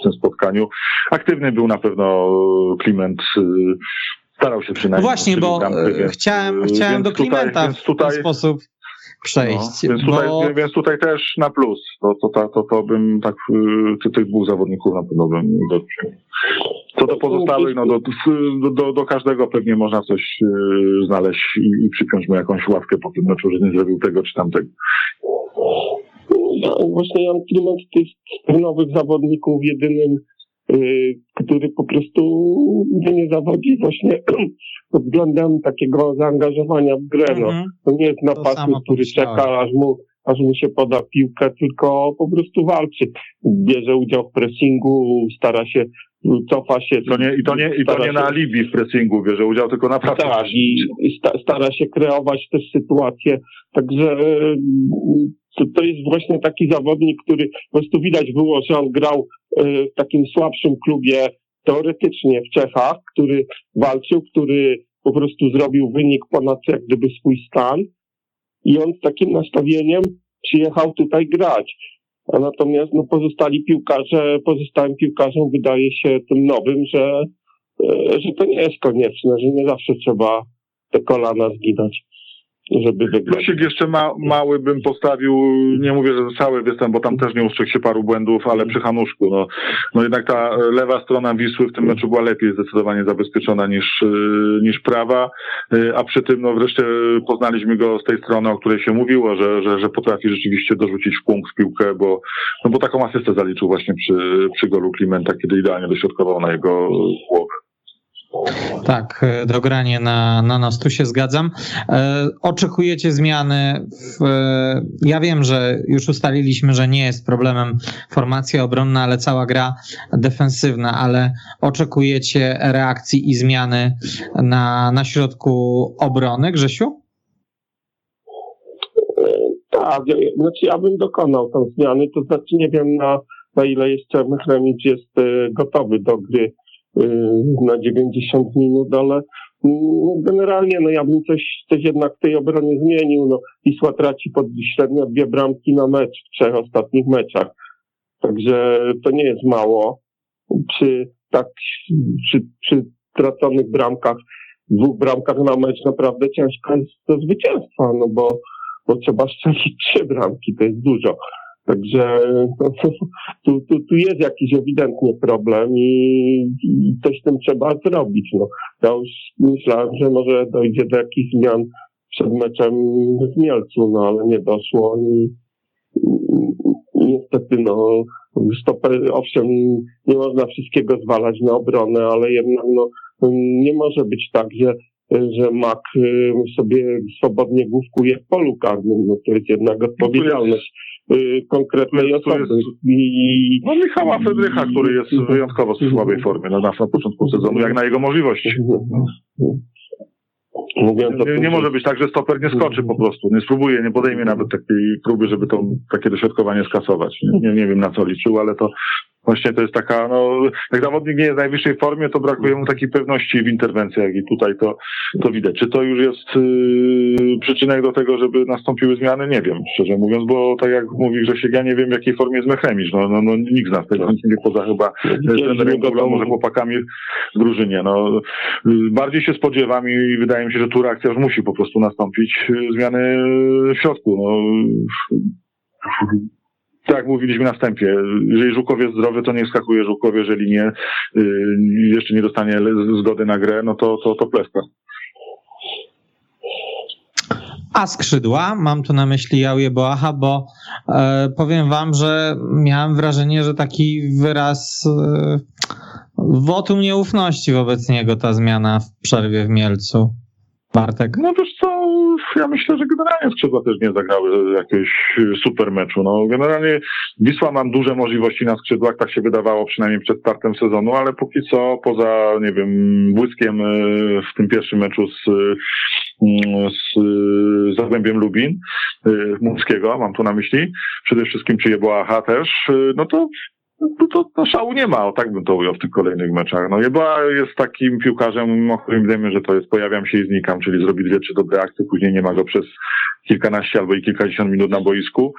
w tym spotkaniu. Aktywny był na pewno Kliment starał się przynajmniej. No właśnie, bo bramkę, chciałem, więc, chciałem do Klimenta tutaj, tutaj, w ten sposób przejść. No, więc, tutaj, bo... więc tutaj też na plus. To, to, to, to, to bym tak ty, tych dwóch zawodników na pewno bym dotknął. Co do pozostałych, no do, do, do każdego pewnie można coś yy, znaleźć i, i przypiąć mu jakąś ławkę po tym meczu, że nie zrobił tego czy tamtego. No, właśnie Jan Kliment to jest z nowych zawodników jedynym Y, który po prostu nie zawodzi właśnie pod względem takiego zaangażowania w grę. No. Mhm. To nie jest napastnik, który czeka, aż mu, aż mu się poda piłkę, tylko po prostu walczy. Bierze udział w pressingu, stara się cofa się. To nie, I to nie, i to nie się, na alibi w pressingu bierze udział, tylko naprawdę. Tak, i stara się kreować też sytuację. Także to, to jest właśnie taki zawodnik, który po prostu widać było, że on grał e, w takim słabszym klubie teoretycznie w Czechach, który walczył, który po prostu zrobił wynik ponad jak gdyby swój stan i on z takim nastawieniem przyjechał tutaj grać. A natomiast no, pozostali piłkarze, pozostałym piłkarzom wydaje się tym nowym, że, e, że to nie jest konieczne, że nie zawsze trzeba te kolana zginać żeby wygrać. Plusik jeszcze ma, mały bym postawił, nie mówię, że cały występ, bo tam też nie ustrzegł się paru błędów, ale przy Hanuszku, no, no jednak ta lewa strona Wisły w tym meczu była lepiej zdecydowanie zabezpieczona niż, y, niż prawa, y, a przy tym no wreszcie poznaliśmy go z tej strony, o której się mówiło, że, że, że potrafi rzeczywiście dorzucić w punkt w piłkę, bo, no bo taką asystę zaliczył właśnie przy, przy golu Klimenta, kiedy idealnie dośrodkował na jego głowę. Tak, e, dogranie na, na nos, tu się zgadzam. E, oczekujecie zmiany. W, e, ja wiem, że już ustaliliśmy, że nie jest problemem formacja obronna, ale cała gra defensywna, ale oczekujecie reakcji i zmiany na, na środku obrony, Grzesiu? Tak, znaczy ja bym dokonał tą zmiany, to znaczy nie wiem na, na ile jeszcze Mechremicz jest gotowy do gry na 90 minut, ale no, generalnie no ja bym coś, coś jednak w tej obronie zmienił. No, Wisła traci pod średnio dwie bramki na mecz w trzech ostatnich meczach. Także to nie jest mało. Przy tak, przy, przy traconych bramkach, dwóch bramkach na mecz naprawdę ciężko jest do zwycięstwa, no bo, bo trzeba strzelić trzy bramki, to jest dużo. Także no, tu, tu, tu jest jakiś ewidentnie problem i, i coś z tym trzeba zrobić. No. Ja już myślałem, że może dojdzie do jakichś zmian przed meczem w Mielcu, no ale nie doszło i, i niestety no stoper, owszem, nie można wszystkiego zwalać na obronę, ale jednak no, nie może być tak, że że Mak y, sobie swobodnie główkuje w polu karnym. No to jest jednak odpowiedzialność Y, konkretnej osoby. Jest, I, no Michała Fedrycha, który jest wyjątkowo w słabej formie na, na początku sezonu, jak na jego możliwości. Mówiąc nie, nie może być tak, że stoper nie skoczy po prostu, nie spróbuje, nie podejmie nawet takiej próby, żeby to takie dośrodkowanie skasować. Nie, nie wiem na co liczył, ale to Właśnie to jest taka, no, jak zawodnik nie jest w najwyższej formie, to brakuje mu takiej pewności w interwencjach i tutaj to, to widać. Czy to już jest yy, przyczynek do tego, żeby nastąpiły zmiany? Nie wiem, szczerze mówiąc, bo tak jak mówi Grzesiek, ja nie wiem w jakiej formie jest Mechremicz. No, no, no nikt z nas tego nie wie, poza chyba trenerem może chłopakami w drużynie. No, yy, bardziej się spodziewam i wydaje mi się, że tu reakcja już musi po prostu nastąpić, yy, zmiany w środku. No, tak mówiliśmy na wstępie, jeżeli Żukow jest zdrowy, to nie skakuje Żukow, jeżeli nie, yy, jeszcze nie dostanie zgody na grę, no to, to, to plesta. A skrzydła, mam tu na myśli Jauje Boacha, bo e, powiem wam, że miałem wrażenie, że taki wyraz e, wotum nieufności wobec niego ta zmiana w przerwie w Mielcu. Bartek? No wiesz co, ja myślę, że generalnie skrzydła też nie zagrały jakiegoś super meczu. No generalnie Wisła mam duże możliwości na skrzydłach, tak się wydawało przynajmniej przed startem sezonu, ale póki co poza, nie wiem, błyskiem e, w tym pierwszym meczu z, mm, z Zagłębiem Lubin, Muckiego, mam tu na myśli, przede wszystkim czy Jeboaha też, no to no to, to szału nie ma, o tak bym to ujął w tych kolejnych meczach. No Jeba jest takim piłkarzem, o którym wiemy, że to jest pojawiam się i znikam, czyli zrobi dwie, trzy dobre akcje, później nie ma go przez kilkanaście albo i kilkadziesiąt minut na boisku.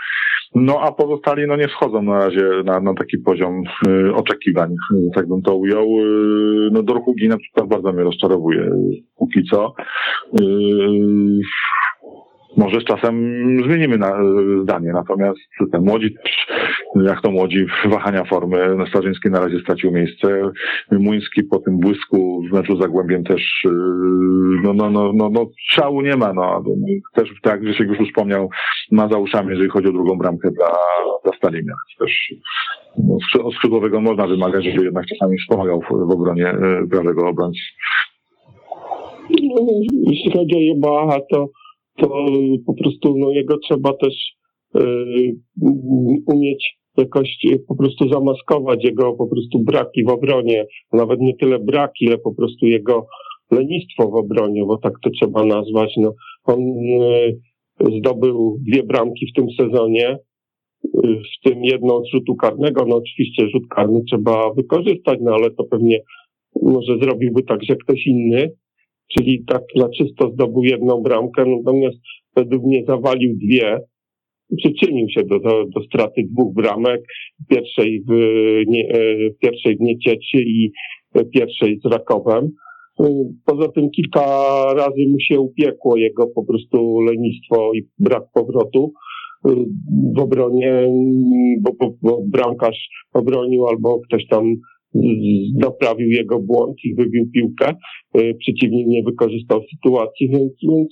No a pozostali no nie wchodzą na razie na, na taki poziom y, oczekiwań, y, tak bym to ujął. Y, no Dorhugi na przykład bardzo mnie rozczarowuje póki co. Y, może z czasem zmienimy na, zdanie, natomiast ten młodzi jak to młodzi, wahania formy, Starzyński na razie stracił miejsce, Muński po tym błysku w meczu Zagłębiem też, yy, no, no, no, no, no szału nie ma, no, też tak, że się już wspomniał, ma za uszami, jeżeli chodzi o drugą bramkę dla, dla Stalina. Też no, od skrzydłowego można wymagać, żeby jednak czasami wspomagał w, w obronie yy, prawego obrońcy. No, jeśli chodzi o Jebacha, to to po prostu no, jego trzeba też y, umieć jakoś po prostu zamaskować jego po prostu braki w obronie, nawet nie tyle braki, ile po prostu jego lenistwo w obronie, bo tak to trzeba nazwać. No, on y, zdobył dwie bramki w tym sezonie, y, w tym jedną z rzutu karnego. No oczywiście rzut karny trzeba wykorzystać, no ale to pewnie może zrobiłby także ktoś inny czyli tak na czysto zdobył jedną bramkę, natomiast według mnie zawalił dwie. Przyczynił się do, do, do straty dwóch bramek, pierwszej w, nie, e, pierwszej w Niecieczy i pierwszej z Rakowem. Poza tym kilka razy mu się upiekło jego po prostu lenistwo i brak powrotu w obronie, bo, bo, bo bramkarz obronił albo ktoś tam naprawił jego błąd i wybił piłkę. E, przeciwnik nie wykorzystał sytuacji, więc, więc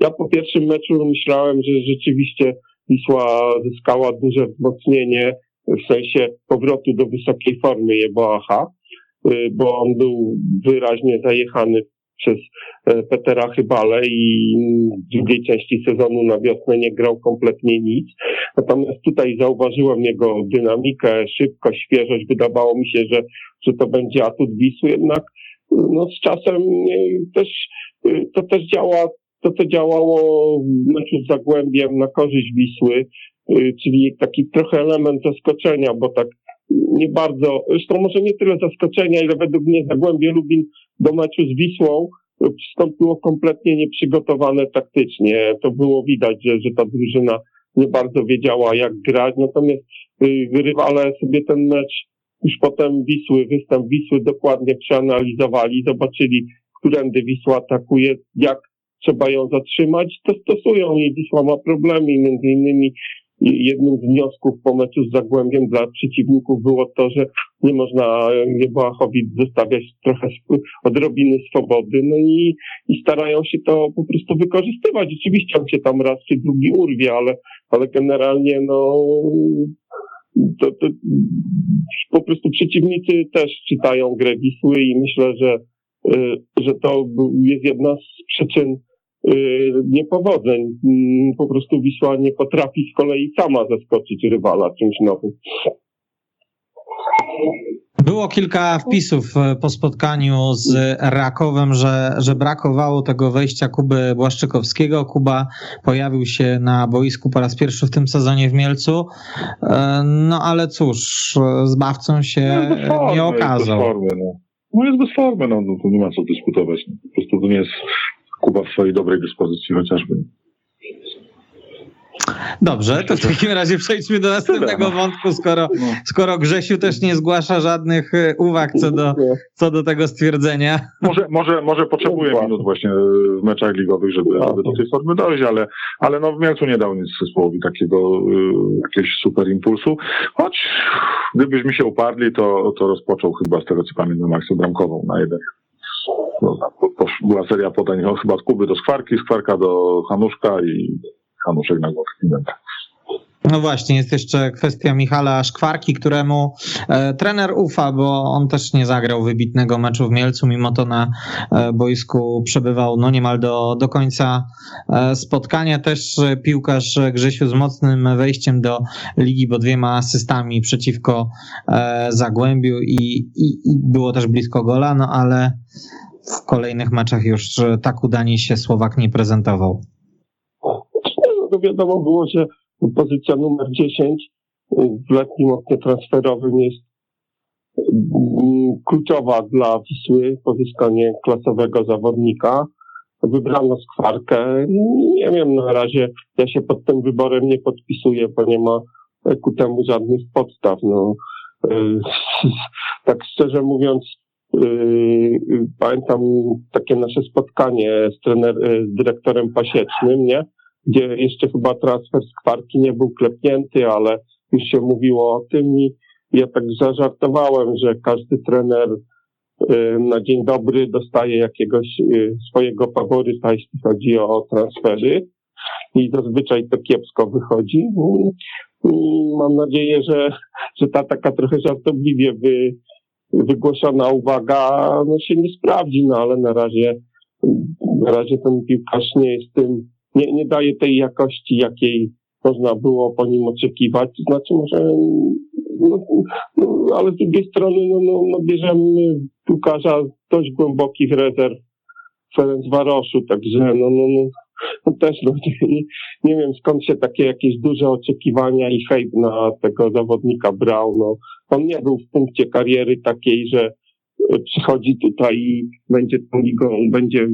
ja po pierwszym meczu myślałem, że rzeczywiście Wisła zyskała duże wzmocnienie w sensie powrotu do wysokiej formy Jeboacha, e, bo on był wyraźnie zajechany przez e, Petera Chybale i w drugiej części sezonu na wiosnę nie grał kompletnie nic. Natomiast tutaj zauważyłem jego dynamikę, szybkość, świeżość. Wydawało mi się, że, że to będzie atut Wisły, jednak no z czasem też to też działa, to co działało w meczu z Zagłębiem na korzyść Wisły, czyli taki trochę element zaskoczenia, bo tak nie bardzo, zresztą może nie tyle zaskoczenia, ile według mnie Zagłębie Lubin do meczu z Wisłą przystąpiło kompletnie nieprzygotowane taktycznie. To było widać, że, że ta drużyna nie bardzo wiedziała jak grać, natomiast y, rywale sobie ten mecz już potem Wisły, występ Wisły dokładnie przeanalizowali, zobaczyli, którędy Wisła atakuje, jak trzeba ją zatrzymać, to stosują i Wisła ma problemy, między innymi jednym z wniosków po meczu z Zagłębiem dla przeciwników było to, że nie można Jeboachowi zostawiać trochę odrobiny swobody, no i, i starają się to po prostu wykorzystywać. Oczywiście on się tam raz czy drugi urwie, ale, ale generalnie no to, to, po prostu przeciwnicy też czytają grę Wisły i myślę, że, y, że to jest jedna z przyczyn niepowodzeń. Mm, po prostu Wisła nie potrafi z kolei sama zaskoczyć rywala czymś nowym. Było kilka wpisów e, po spotkaniu z Rakowem, że, że brakowało tego wejścia Kuby Błaszczykowskiego. Kuba pojawił się na boisku po raz pierwszy w tym sezonie w Mielcu. E, no ale cóż, zbawcą się no, formy, nie okazał. Jest bez formy, no. no jest bez formy, no, no to nie ma co dyskutować. Po prostu to nie jest Kuba w swojej dobrej dyspozycji chociażby. Dobrze, to w takim razie przejdźmy do następnego no. wątku, skoro, skoro Grzesiu też nie zgłasza żadnych e, uwag co do, co do tego stwierdzenia. Może, może, może potrzebuje minut właśnie w meczach ligowych, żeby, żeby do tej formy dojść, ale, ale no w Mielcu nie dał nic zespołowi takiego y, jakiegoś super impulsu. Choć gdybyśmy się uparli, to, to rozpoczął chyba z tego co pamiętam akcję bramkową na jeden. No, była seria podań no, chyba od Kuby do Skwarki, Skwarka do Hanuszka i Hanuszek na głowę. No właśnie, jest jeszcze kwestia Michala Szkwarki, któremu e, trener ufa, bo on też nie zagrał wybitnego meczu w Mielcu, mimo to na e, boisku przebywał no niemal do, do końca e, spotkania. Też piłkarz Grzesiu z mocnym wejściem do ligi, bo dwiema asystami przeciwko e, Zagłębiu i, i, i było też blisko gola, no ale w kolejnych meczach już tak udanie się Słowak nie prezentował. No wiadomo było, że pozycja numer 10 w letnim oknie transferowym jest mm, kluczowa dla Wisły, pozyskanie klasowego zawodnika. Wybrano skwarkę. Nie wiem, na razie ja się pod tym wyborem nie podpisuję, bo nie ma ku temu żadnych podstaw. No, tak szczerze mówiąc, pamiętam takie nasze spotkanie z, trener, z dyrektorem Pasiecznym, nie? gdzie jeszcze chyba transfer z kwarki nie był klepnięty, ale już się mówiło o tym i ja tak zażartowałem, że każdy trener y, na dzień dobry dostaje jakiegoś y, swojego faworyta, jeśli chodzi o transfery i zazwyczaj to kiepsko wychodzi. Mam nadzieję, że, że ta taka trochę żartobliwie wy, wygłoszona uwaga no się nie sprawdzi, no ale na razie na razie ten piłkarz nie jest tym nie, nie daje tej jakości, jakiej można było po nim oczekiwać. To znaczy może, no, no, ale z drugiej strony, no, no, no bierzemy piłkarza dość głębokich rezerw Ferenc Waroszu, także no, no, no, no też no, nie, nie wiem skąd się takie jakieś duże oczekiwania i hejt na tego zawodnika brał. No, on nie był w punkcie kariery takiej, że przychodzi tutaj i będzie tą ligą, będzie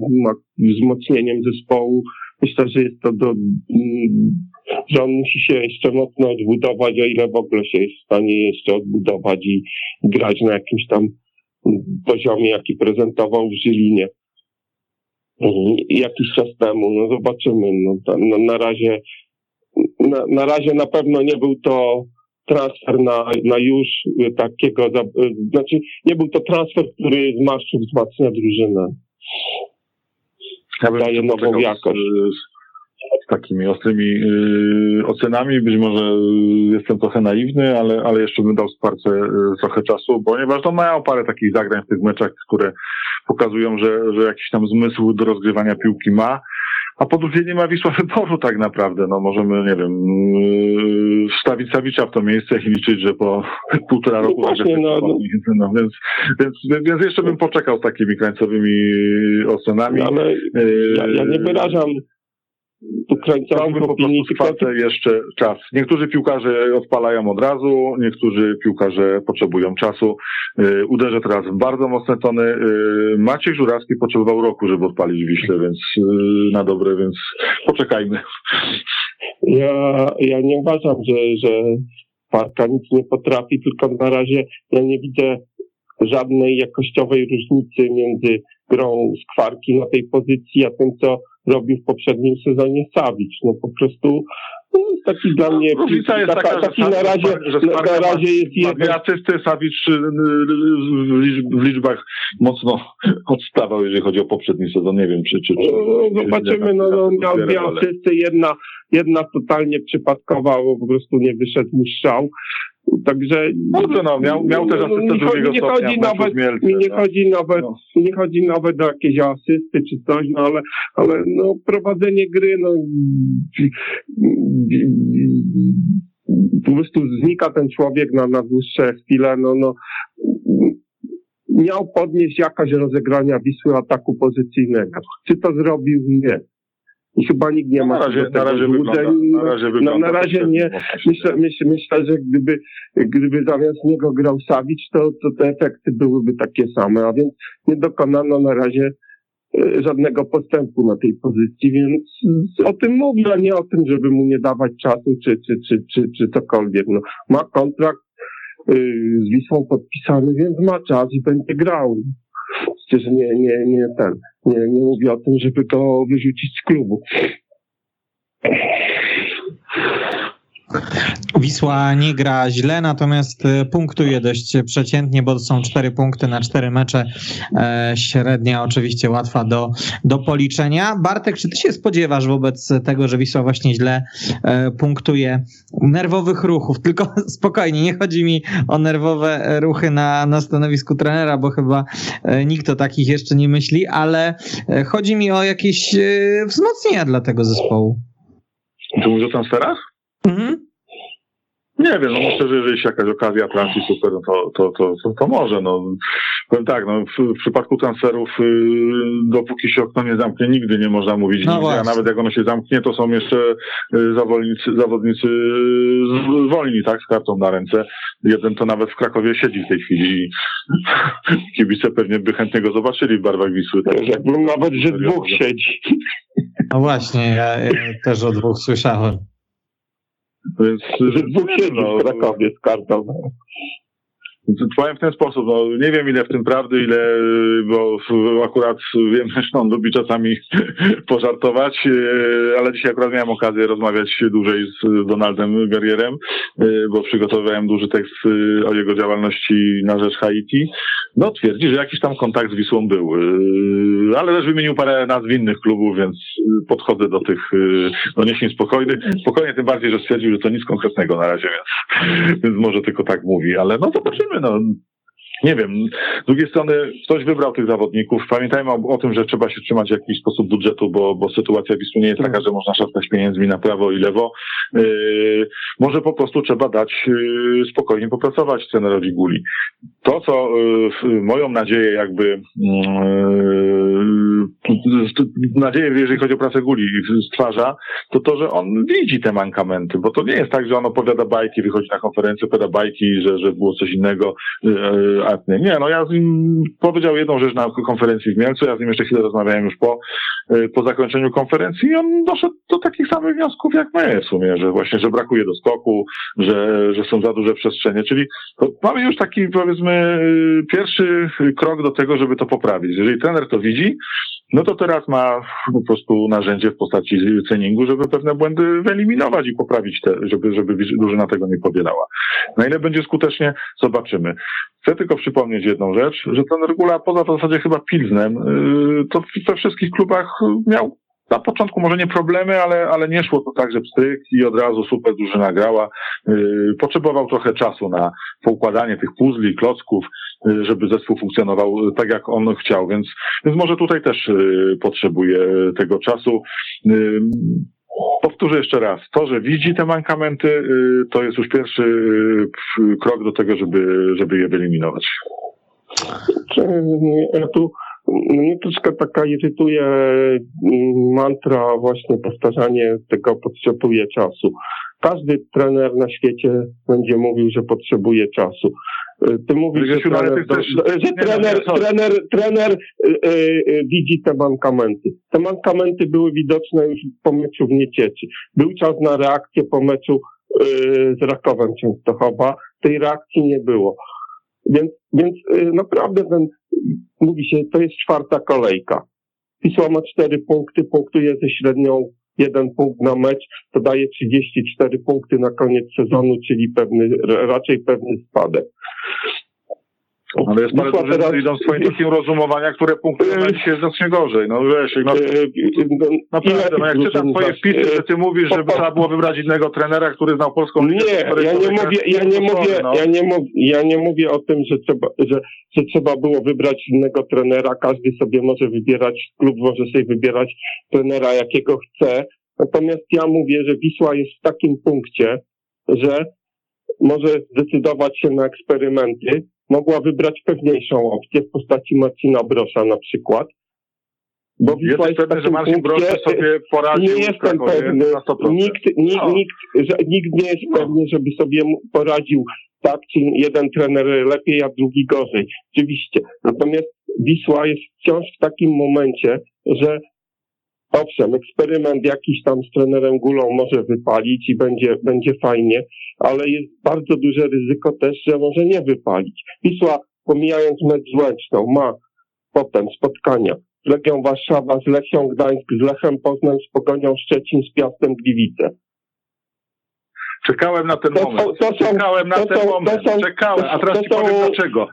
wzmocnieniem zespołu Myślę, że jest to do, mm, że on musi się jeszcze mocno odbudować, o ile w ogóle się jest w stanie jeszcze odbudować i grać na jakimś tam poziomie, jaki prezentował w Żylinie jakiś czas temu. No zobaczymy. No, na, na razie na, na razie na pewno nie był to transfer na, na już takiego, znaczy nie był to transfer, który z marszu wzmacnia drużynę ja bym daje nową jakość. Z, z takimi ostrymi yy, ocenami. Być może jestem trochę naiwny, ale, ale jeszcze bym dał Sparce yy, trochę czasu, ponieważ no, mają parę takich zagrań w tych meczach, które pokazują, że, że jakiś tam zmysł do rozgrywania piłki ma. A po drugie nie ma Wisła wyboru tak naprawdę. No możemy, nie wiem, yy, wstawić Sawicza w to miejsce i liczyć, że po półtora roku no właśnie, no, no. no, więc, więc, więc jeszcze bym poczekał z takimi krańcowymi ocenami. No, ale ja, ja nie wyrażam tu krańcowych opinii. Tylko... jeszcze czas. Niektórzy piłkarze odpalają od razu, niektórzy piłkarze potrzebują czasu. Yy, uderzę teraz w bardzo mocne tony. Yy, Maciej Żurawski potrzebował roku, żeby odpalić Wiśle, więc yy, na dobre, więc poczekajmy. Ja, ja nie uważam, że, że Parka nic nie potrafi, tylko na razie ja nie widzę żadnej jakościowej różnicy między grą z kwarki na tej pozycji, a tym, co robił w poprzednim sezonie Sawicz. No po prostu no, taki dla mnie Różnica jest taka, taki na razie, że na razie jest jeden. asysty Sawicz y, y, w liczbach mocno odstawał, jeżeli chodzi o poprzedni sezon. Nie wiem, czy... czy, czy no, zobaczymy, no, no miał dwie asysty, jedna, jedna totalnie przypadkowa, bo po prostu nie wyszedł mu strzał. Także. Dobrze, no, miał, miał też asystę no, drugiego nie chodzi nawet, Mielce, mi nie no. chodzi nawet, no. nie chodzi nawet o jakieś asysty czy coś, no ale, ale no, prowadzenie gry, no, po prostu znika ten człowiek na, na dłuższe chwile, no, no, miał podnieść jakaś rozegrania Wisły ataku pozycyjnego. Czy to zrobił? Nie. I chyba nikt nie No, ma na razie, na razie złudzeń. na razie No, wygląda. na razie nie. Myślę, myślę, myślę, że gdyby, gdyby zamiast niego grał Sawicz, to, to te efekty byłyby takie same, a więc nie dokonano na razie e, żadnego postępu na tej pozycji, więc o tym mówię, a nie o tym, żeby mu nie dawać czasu czy, czy, czy, czy, czy cokolwiek. No, ma kontrakt y, z Wisłą podpisany, więc ma czas i będzie grał. Przecież nie, nie, nie ten, nie, nie mówię o tym, żeby go wyrzucić z klubu. Wisła nie gra źle, natomiast e, punktuje dość przeciętnie, bo są cztery punkty na cztery mecze. E, średnia oczywiście łatwa do, do policzenia. Bartek, czy ty się spodziewasz wobec tego, że Wisła właśnie źle e, punktuje nerwowych ruchów? Tylko spokojnie, nie chodzi mi o nerwowe ruchy na, na stanowisku trenera, bo chyba nikt o takich jeszcze nie myśli, ale chodzi mi o jakieś wzmocnienia dla tego zespołu. Ty mówisz o transferach? Mhm. Nie wiem, no myślę, że jeżeli się jakaś okazja trafi super, no to, to, to, to, to może. No. Powiem tak, no, w, w przypadku transferów, y, dopóki się okno nie zamknie, nigdy nie można mówić No nigdy, a nawet jak ono się zamknie, to są jeszcze y, zawodnicy, zawodnicy z- wolni, tak, z kartą na ręce. Jeden to nawet w Krakowie siedzi w tej chwili i kibice pewnie by chętnie go zobaczyli w barwach Wisły. Tak. Jakbym nawet, że dwóch siedzi. No właśnie, ja, ja też o dwóch słyszałem. Więc, Że dwóch siedzi no, w Krakowie z kartą. Powiem w ten sposób, no nie wiem ile w tym prawdy, ile, bo w- akurat wiem, że on lubi czasami pożartować, e, ale dzisiaj akurat miałem okazję rozmawiać dłużej z Donaldem Guerrierem, e, bo przygotowywałem duży tekst o jego działalności na rzecz Haiti. No twierdzi, że jakiś tam kontakt z Wisłą był, ale też wymienił parę nazw innych klubów, więc podchodzę do tych doniesień spokojnych. Spokojnie, tym bardziej, że stwierdził, że to nic konkretnego na razie, więc, więc może tylko tak mówi, ale no zobaczymy, no. Nie wiem. Z drugiej strony ktoś wybrał tych zawodników. Pamiętajmy o, o tym, że trzeba się trzymać w jakiś sposób budżetu, bo, bo sytuacja Wisły nie jest taka, że można szastać pieniędzmi na prawo i lewo. Yy, może po prostu trzeba dać yy, spokojnie popracować trenerowi Guli. To, co yy, moją nadzieję jakby yy, st- nadzieję, jeżeli chodzi o pracę Guli stwarza, to to, że on widzi te mankamenty, bo to nie jest tak, że on opowiada bajki, wychodzi na konferencję, opowiada bajki, że, że było coś innego, a nie. No ja z nim powiedział jedną rzecz na konferencji w Mielcu, ja z nim jeszcze chwilę rozmawiałem już po, yy, po zakończeniu konferencji i on doszedł do takich samych wniosków jak my w sumie, że właśnie, że brakuje do skoku, że, że są za duże przestrzenie, czyli mamy już taki powiedzmy yy, pierwszy krok do tego, żeby to poprawić. Jeżeli trener to widzi, no to teraz ma po prostu narzędzie w postaci treningu, żeby pewne błędy wyeliminować i poprawić te, żeby, żeby drużyna tego nie powielała. Na ile będzie skutecznie, zobaczymy. Chcę tylko przypomnieć jedną rzecz, że ten Regula poza w zasadzie chyba Pilznem, yy, to we wszystkich klubach miał na początku może nie problemy, ale, ale nie szło to tak, że pstryk i od razu super drużyna grała. Yy, potrzebował trochę czasu na poukładanie tych puzli, klocków, yy, żeby zespół funkcjonował yy, tak, jak on chciał, więc, więc może tutaj też yy, potrzebuje tego czasu. Yy, Powtórzę jeszcze raz, to, że widzi te mankamenty, yy, to jest już pierwszy yy, krok do tego, żeby, żeby je wyeliminować. Ja tu, mnie troszkę taka irytuje mm, mantra właśnie powtarzanie tego potrzebuje czasu. Każdy trener na świecie będzie mówił, że potrzebuje czasu. Y, Ty mówisz, że Grzesiu, ale trener, ty chcesz- do- że no, trener, trener, trener y, y, y, widzi te mankamenty. Te mankamenty były widoczne już po meczu w Niecieczy. Był czas na reakcję po meczu y, z Rakowem Częstochowa. Tej reakcji nie było. Więc, więc naprawdę ten, mówi się, to jest czwarta kolejka. Wisła ma cztery punkty, punktuje ze średnią jeden punkt na mecz, to daje 34 punkty na koniec sezonu, czyli pewny, raczej pewny spadek. Ale jest parę Wisła drużyn, teraz- idą swoim tokiem rozumowania, które punktują dzisiaj znacznie gorzej. No wiesz, no, y, no, naprawdę, no jak czytam twoje wpisy, że ty mówisz, żeby trzeba było wybrać innego trenera, który znał polską ligę, Nie, ja nie mówię, ja nie mówię, no. ja nie mówię, ja nie mówię o tym, że trzeba, że, że trzeba było wybrać innego trenera. Każdy sobie może wybierać, klub może sobie wybierać trenera, jakiego chce. Natomiast ja mówię, że Wisła jest w takim punkcie, że może zdecydować się na eksperymenty, mogła wybrać pewniejszą opcję w postaci Marcina Brosza na przykład. Bo Wisła jest pewny, że Marcin Brosz sobie poradził Nie jestem pewny. Nikt, nikt, no. nikt, że, nikt nie jest no. pewny, żeby sobie poradził tak, czy jeden trener lepiej, a drugi gorzej. Oczywiście. Natomiast Wisła jest wciąż w takim momencie, że owszem, eksperyment jakiś tam z trenerem Gulą może wypalić i będzie, będzie fajnie, ale jest bardzo duże ryzyko też, że może nie wypalić. Wisła, pomijając mecz z Łęczną, ma potem spotkania z Legią Warszawa, z Lechią Gdańsk, z Lechem Poznań, z Pogonią Szczecin, z Piastem Gliwice. Czekałem na ten to moment. To, to Czekałem na ten moment. Czekałem. A teraz ci powiem dlaczego.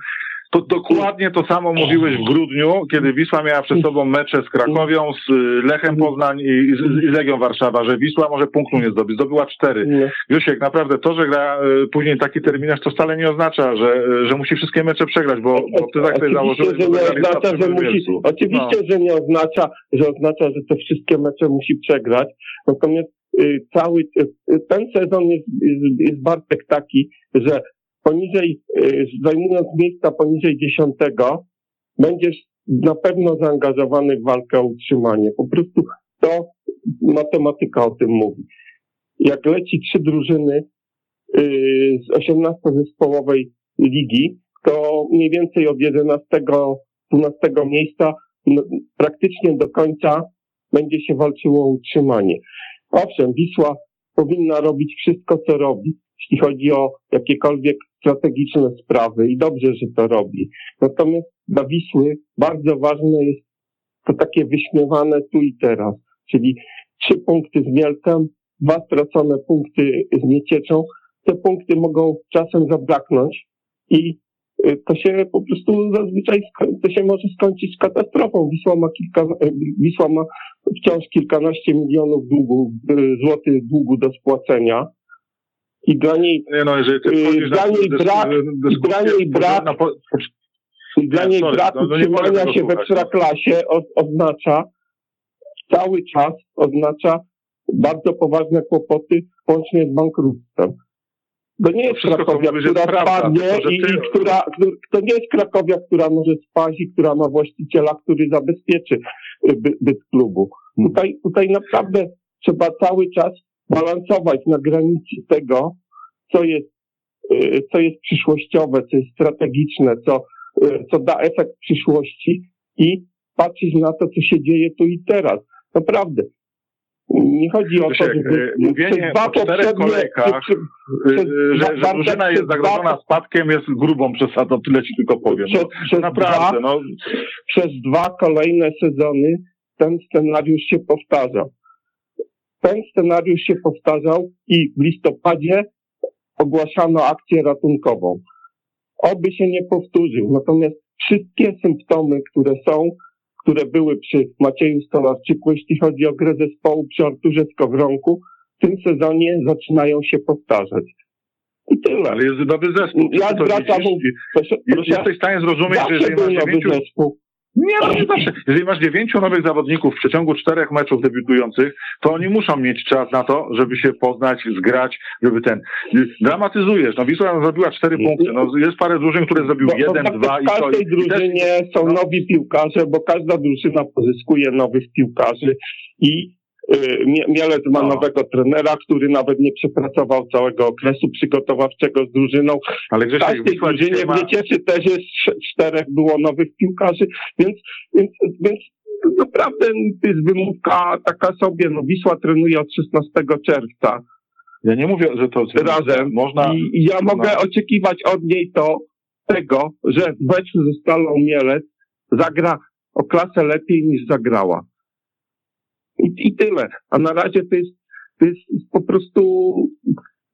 To dokładnie to samo mówiłeś w grudniu, kiedy Wisła miała przed sobą mecze z Krakowią, z y, Lechem Poznań i, z, Legią Warszawa, że Wisła może punktu nie zdobyć. Zdobyła cztery. Jusiek, naprawdę to, że gra y, później taki terminarz, to wcale nie oznacza, że, y, że musi wszystkie mecze przegrać, bo, bo ty tak sobie założyłeś, że nie oznacza, że musi, Oczywiście, no. że nie oznacza, że oznacza, że te wszystkie mecze musi przegrać. Natomiast cały ten sezon jest, jest, jest Bartek taki, że poniżej, y, zajmując miejsca poniżej dziesiątego, będziesz na pewno zaangażowany w walkę o utrzymanie. Po prostu to matematyka o tym mówi. Jak leci trzy drużyny y, z 18-zespołowej ligi, to mniej więcej od 11, 12 miejsca praktycznie do końca będzie się walczyło o utrzymanie. Owszem, Wisła powinna robić wszystko, co robi, jeśli chodzi o jakiekolwiek strategiczne sprawy i dobrze, że to robi. Natomiast dla Wisły bardzo ważne jest to takie wyśmiewane tu i teraz, czyli trzy punkty z Mielcem, dwa stracone punkty z Niecieczą. Te punkty mogą czasem zabraknąć i y, to się po prostu zazwyczaj to się może skończyć katastrofą. Wisła ma kilka, y, Wisła ma wciąż kilkanaście milionów długu, y, złotych długu do spłacenia i dla niej, nie no, jeżeli y, dla niej brak, i dla niej brak, i dla niej brak no, no utrzymania się w ekstraklasie oznacza cały czas oznacza bardzo poważne kłopoty łącznie z bankructwem. To nie jest Krakowia, która spadnie i, ty... i która, to nie jest Krakowia, która może spaść i która ma właściciela, który zabezpieczy y, by, byt klubu. Hmm. Tutaj, tutaj naprawdę trzeba cały czas balansować na granicy tego, co jest, y, co jest przyszłościowe, co jest strategiczne, co, y, co da efekt przyszłości i patrzeć na to, co się dzieje tu i teraz. Naprawdę. Nie chodzi o to, że mówienie dwa o czterech kolejkach, y, że, że drużyna jest zagrożona spadkiem, jest grubą przesadą, tyle ci tylko powiem. Przez, no, przez naprawdę, dwa, no. Przez dwa kolejne sezony ten scenariusz się powtarza ten scenariusz się powtarzał i w listopadzie ogłaszano akcję ratunkową. Oby się nie powtórzył. Natomiast wszystkie symptomy, które są, które były przy Macieju Stolarczyku, jeśli chodzi o grę zespołu przy Arturze Skowronku, w tym sezonie zaczynają się powtarzać. I tyle. Ale jest nowy zespół. Ja zwracam... Jesteś w stanie zrozumieć, że jeżeli masz dziewięciu... zespół. Nie, no nie zawsze. Jeżeli masz dziewięciu nowych zawodników w przeciągu czterech meczów debiutujących, to oni muszą mieć czas na to, żeby się poznać, zgrać, żeby ten... Dramatyzujesz. No Wisła zrobiła cztery punkty. No, jest parę drużyn, które zrobił bo, jeden, bo dwa i to... W każdej drużynie też... są no. nowi piłkarze, bo każda drużyna pozyskuje nowych piłkarzy i Mielec ma no. nowego trenera, który nawet nie przepracował całego okresu przygotowawczego z drużyną. Ale Grzesiek, w każdej drużynie ma... w Niecieszy też jest czterech było nowych piłkarzy, więc, więc, więc naprawdę to jest wymówka taka sobie. No Wisła trenuje od 16 czerwca. Ja nie mówię, że to razem. Można, I, ja no. mogę oczekiwać od niej to tego, że w meczu ze Stalą Mielec zagra o klasę lepiej niż zagrała. I, I tyle. A na razie to jest, to jest po prostu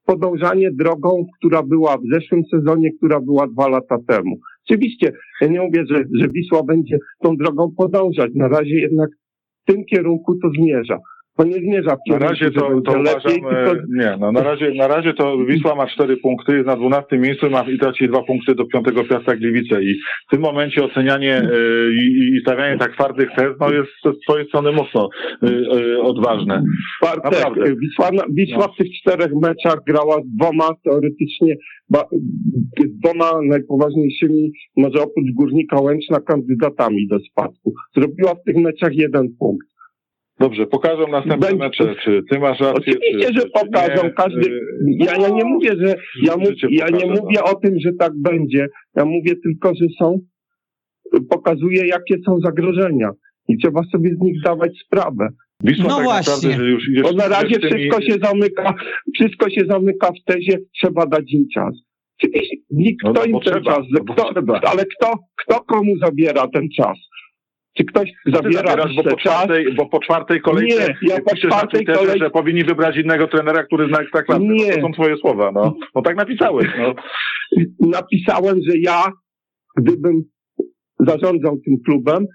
podążanie drogą, która była w zeszłym sezonie, która była dwa lata temu. Oczywiście, ja nie mówię, że, że Wisła będzie tą drogą podążać. Na razie jednak w tym kierunku to zmierza. To nie zmierza w Na razie to, to uważam, lepiej, tylko... nie, no na razie, na razie to Wisła ma cztery punkty, jest na 12 miejscu ma, i traci dwa punkty do piątego Piasta Gliwice i w tym momencie ocenianie y, i, i stawianie tak twardych tez, no jest ze swojej strony mocno y, y, odważne. Bartek, Naprawdę. Wisła, Wisła No. w tych czterech meczach grała z dwoma teoretycznie, ba, z dwoma najpoważniejszymi, może oprócz Górnika Łęczna, kandydatami do spadku. Zrobiła w tych meczach jeden punkt. Dobrze, pokażą następne Będzie- mecze, czy ty masz rację, Oczywiście, czy, że czy pokażą. nie. Każdy, Y, ja, ja nie mówię, że ja, mu, ja nie pokaże, no. mówię o tym, że tak będzie. Ja mówię tylko, że są, pokazuję jakie są zagrożenia i trzeba sobie z nich zdawać sprawę. Wisła No tak właśnie. naprawdę, że już idziesz, Bo na razie tymi- wszystko się zamyka, wszystko się zamyka w tezie, trzeba dać im czas. Oczywiście nikt, No kto bo im ten trzeba, czas, no kto, ale kto, kto komu zabiera ten czas? Czy ktoś zabiera zabierasz, bo po czwartej, bo po czwartej kolejce Nie, ja po na czwartej Twitterze, kolejce- że powinni wybrać innego trenera, który zna ekstraklasy. No, Nie. to są twoje słowa, no. No tak napisałeś, no. napisałem, że ja, gdybym zarządzał tym klubem,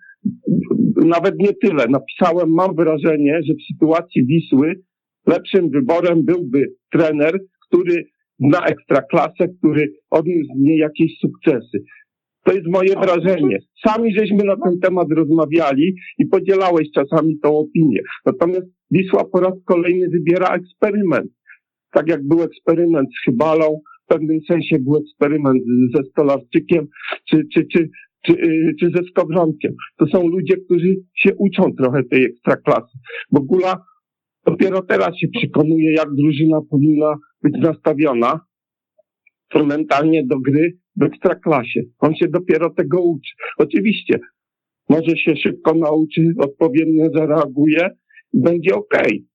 nawet nie tyle. Napisałem, mam wrażenie, że w sytuacji Wisły lepszym wyborem byłby trener, który zna ekstraklasę, który odniósł z niej jakieś sukcesy. To jest moje wrażenie. Sami żeśmy na ten temat rozmawiali i podzielałeś czasami tą opinię. Natomiast Wisła po raz kolejny wybiera eksperyment. Tak jak był eksperyment z Chybalą, w pewnym sensie był eksperyment ze Stolarczykiem czy, czy, czy, czy, yy, czy ze Skowronkiem. To są ludzie, którzy się uczą trochę tej ekstraklasy. Bo Gula dopiero teraz się przekonuje, jak drużyna powinna być nastawiona mentalnie do gry w ekstraklasie. On się dopiero tego uczy. Oczywiście, może się szybko nauczy, odpowiednio zareaguje i będzie okej.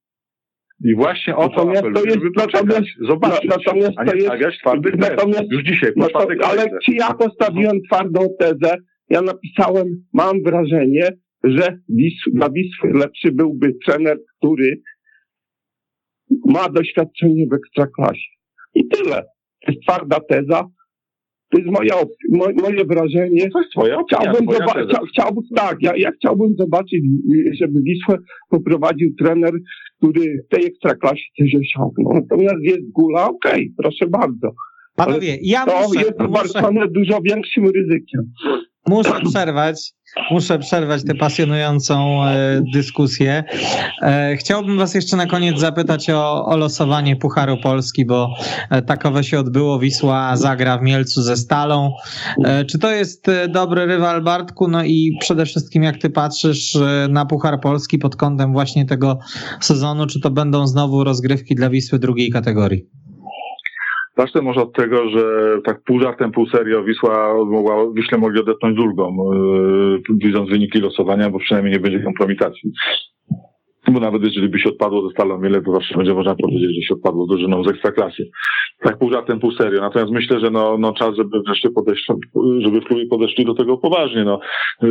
I właśnie o to Natomiast apeluję, to jest- natomiast- zobaczyć, na- natomiast to jest- stawiać natomiast- Już dzisiaj, po No ale czy ja postawiłem twardą tezę? Ja napisałem, mam wrażenie, że Wisł, dla Wisły lepszy byłby trener, który ma doświadczenie w ekstraklasie. I tyle. To jest twarda teza. To jest moja, op- mo, moje wrażenie. To jest twoja opinia, Chciałbym, twoja chcia- chciałbym, tak, ja, ja chciałbym zobaczyć, żeby Wisłę poprowadził trener, który w tej ekstraklasie coś osiągnął. Natomiast jest Gula, okej, proszę bardzo. Panowie, ja To muszę, jest muszę, obarczone dużo większym ryzykiem. Muszę przerwać. Muszę przerwać tę pasjonującą e, dyskusję. E, chciałbym Was jeszcze na koniec zapytać o, o losowanie Pucharu Polski, bo e, takowe się odbyło. Wisła zagra w Mielcu ze Stalą. Czy to jest dobry rywal Bartku? No i przede wszystkim, jak Ty patrzysz na Puchar Polski pod kątem właśnie tego sezonu, czy to będą znowu rozgrywki dla Wisły drugiej kategorii? Zacznę może od tego, że tak pół żartem, pół serio Wisła mogła, Wiśle mogli odetchnąć z ulgą, yy, widząc wyniki losowania, bo przynajmniej nie będzie kompromitacji. Bo nawet jeżeli by się odpadło ze Stalą Miele, to zawsze będzie można powiedzieć, że się odpadło z drużyną z Ekstraklasy. Tak pół żartem, pół serio. Natomiast myślę, że no, no czas, żeby wreszcie podejść, żeby w klubie podeszli do tego poważnie. No. Yy,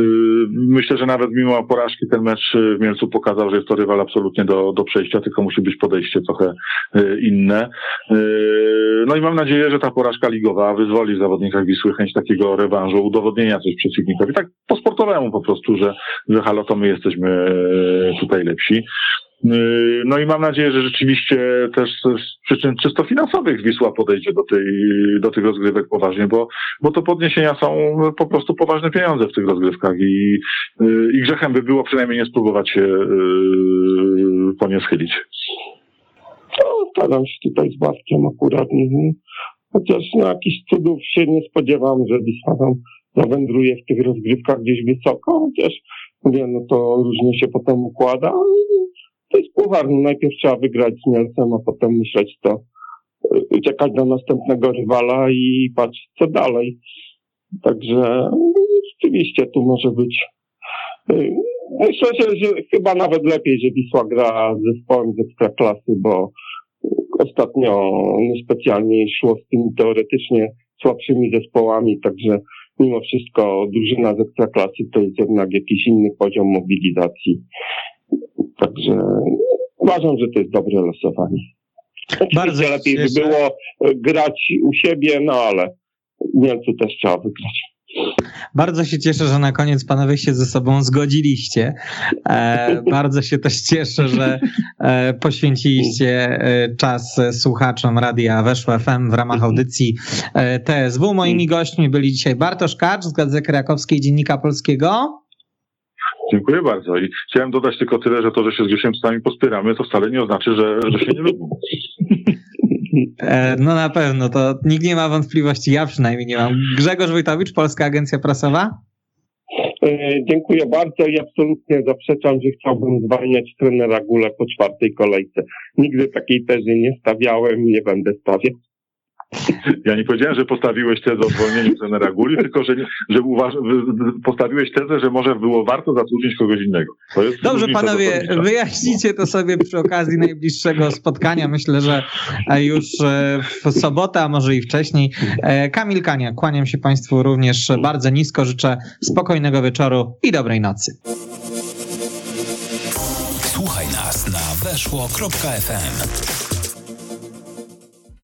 myślę, że nawet mimo porażki ten mecz w Mielcu pokazał, że jest to rywal absolutnie do, do przejścia, tylko musi być podejście trochę yy, inne. Yy, No i mam nadzieję, że ta porażka ligowa wyzwoli w zawodnikach Wisły chęć takiego rewanżu, udowodnienia coś przeciwnikowi. Tak po sportowemu po prostu, że, że halo, to my jesteśmy tutaj lepsi. Yy, No i mam nadzieję, że rzeczywiście też z przyczyn czysto finansowych Wisła podejdzie do, tej, do tych rozgrywek poważnie, bo, bo to podniesienia są po prostu poważne pieniądze w tych rozgrywkach i, yy, i grzechem by było przynajmniej nie spróbować się yy, po nie schylić. To staram się tutaj z Bartkiem akurat. mhm. Chociaż na jakichś cudów się nie spodziewam, że Wisła tam zawędruje w tych rozgrywkach gdzieś wysoko, chociaż mówię, no to różnie się potem układa. To jest puchar, no najpierw trzeba wygrać z Mielcem, a potem myśleć to, y, czekać na następnego rywala i patrzeć co dalej. Także no, rzeczywiście tu może być y, Myślę, że, że chyba nawet lepiej, że Wisła gra z zespołem z ekstraklasy, bo ostatnio niespecjalnie szło z tymi teoretycznie słabszymi zespołami, także mimo wszystko drużyna z ekstraklasy to jest jednak jakiś inny poziom mobilizacji. Także uważam, że to jest dobre losowanie. Bardzo Oczywiście lepiej by było grać u siebie, no ale Mielcu też trzeba wygrać. Bardzo się cieszę, że na koniec panowie się ze sobą zgodziliście. E, bardzo się też cieszę, że e, poświęciliście e, czas słuchaczom radia Weszło FM w ramach audycji e, TSW. Moimi gośćmi byli dzisiaj Bartosz Kacz z Gazety Krakowskiej Dziennika Polskiego. Dziękuję bardzo. I chciałem dodać tylko tyle, że to, że się z Grzesiem czasami pospieramy, to wcale nie oznacza, że, że się nie lubimy. E, no na pewno, to nikt nie ma wątpliwości, ja przynajmniej nie mam. Grzegorz Wojtowicz, Polska Agencja Prasowa. E, dziękuję bardzo i absolutnie zaprzeczam, że chciałbym zwalniać trenera Gule po czwartej kolejce. Nigdy takiej tezy nie stawiałem i nie będę stawiał. Ja nie powiedziałem, że postawiłeś tezę o zwolnieniu trenera Guli, tylko że, że uważ, postawiłeś tezę, że może było warto zatrudnić kogoś innego. Dobrze, panowie, wyjaśnijcie to sobie przy okazji najbliższego spotkania. Myślę, że już e, w sobotę, a może i wcześniej. E, Kamil Kania, kłaniam się Państwu również bardzo nisko. Życzę spokojnego wieczoru i dobrej nocy. Słuchaj nas na weszło.fm.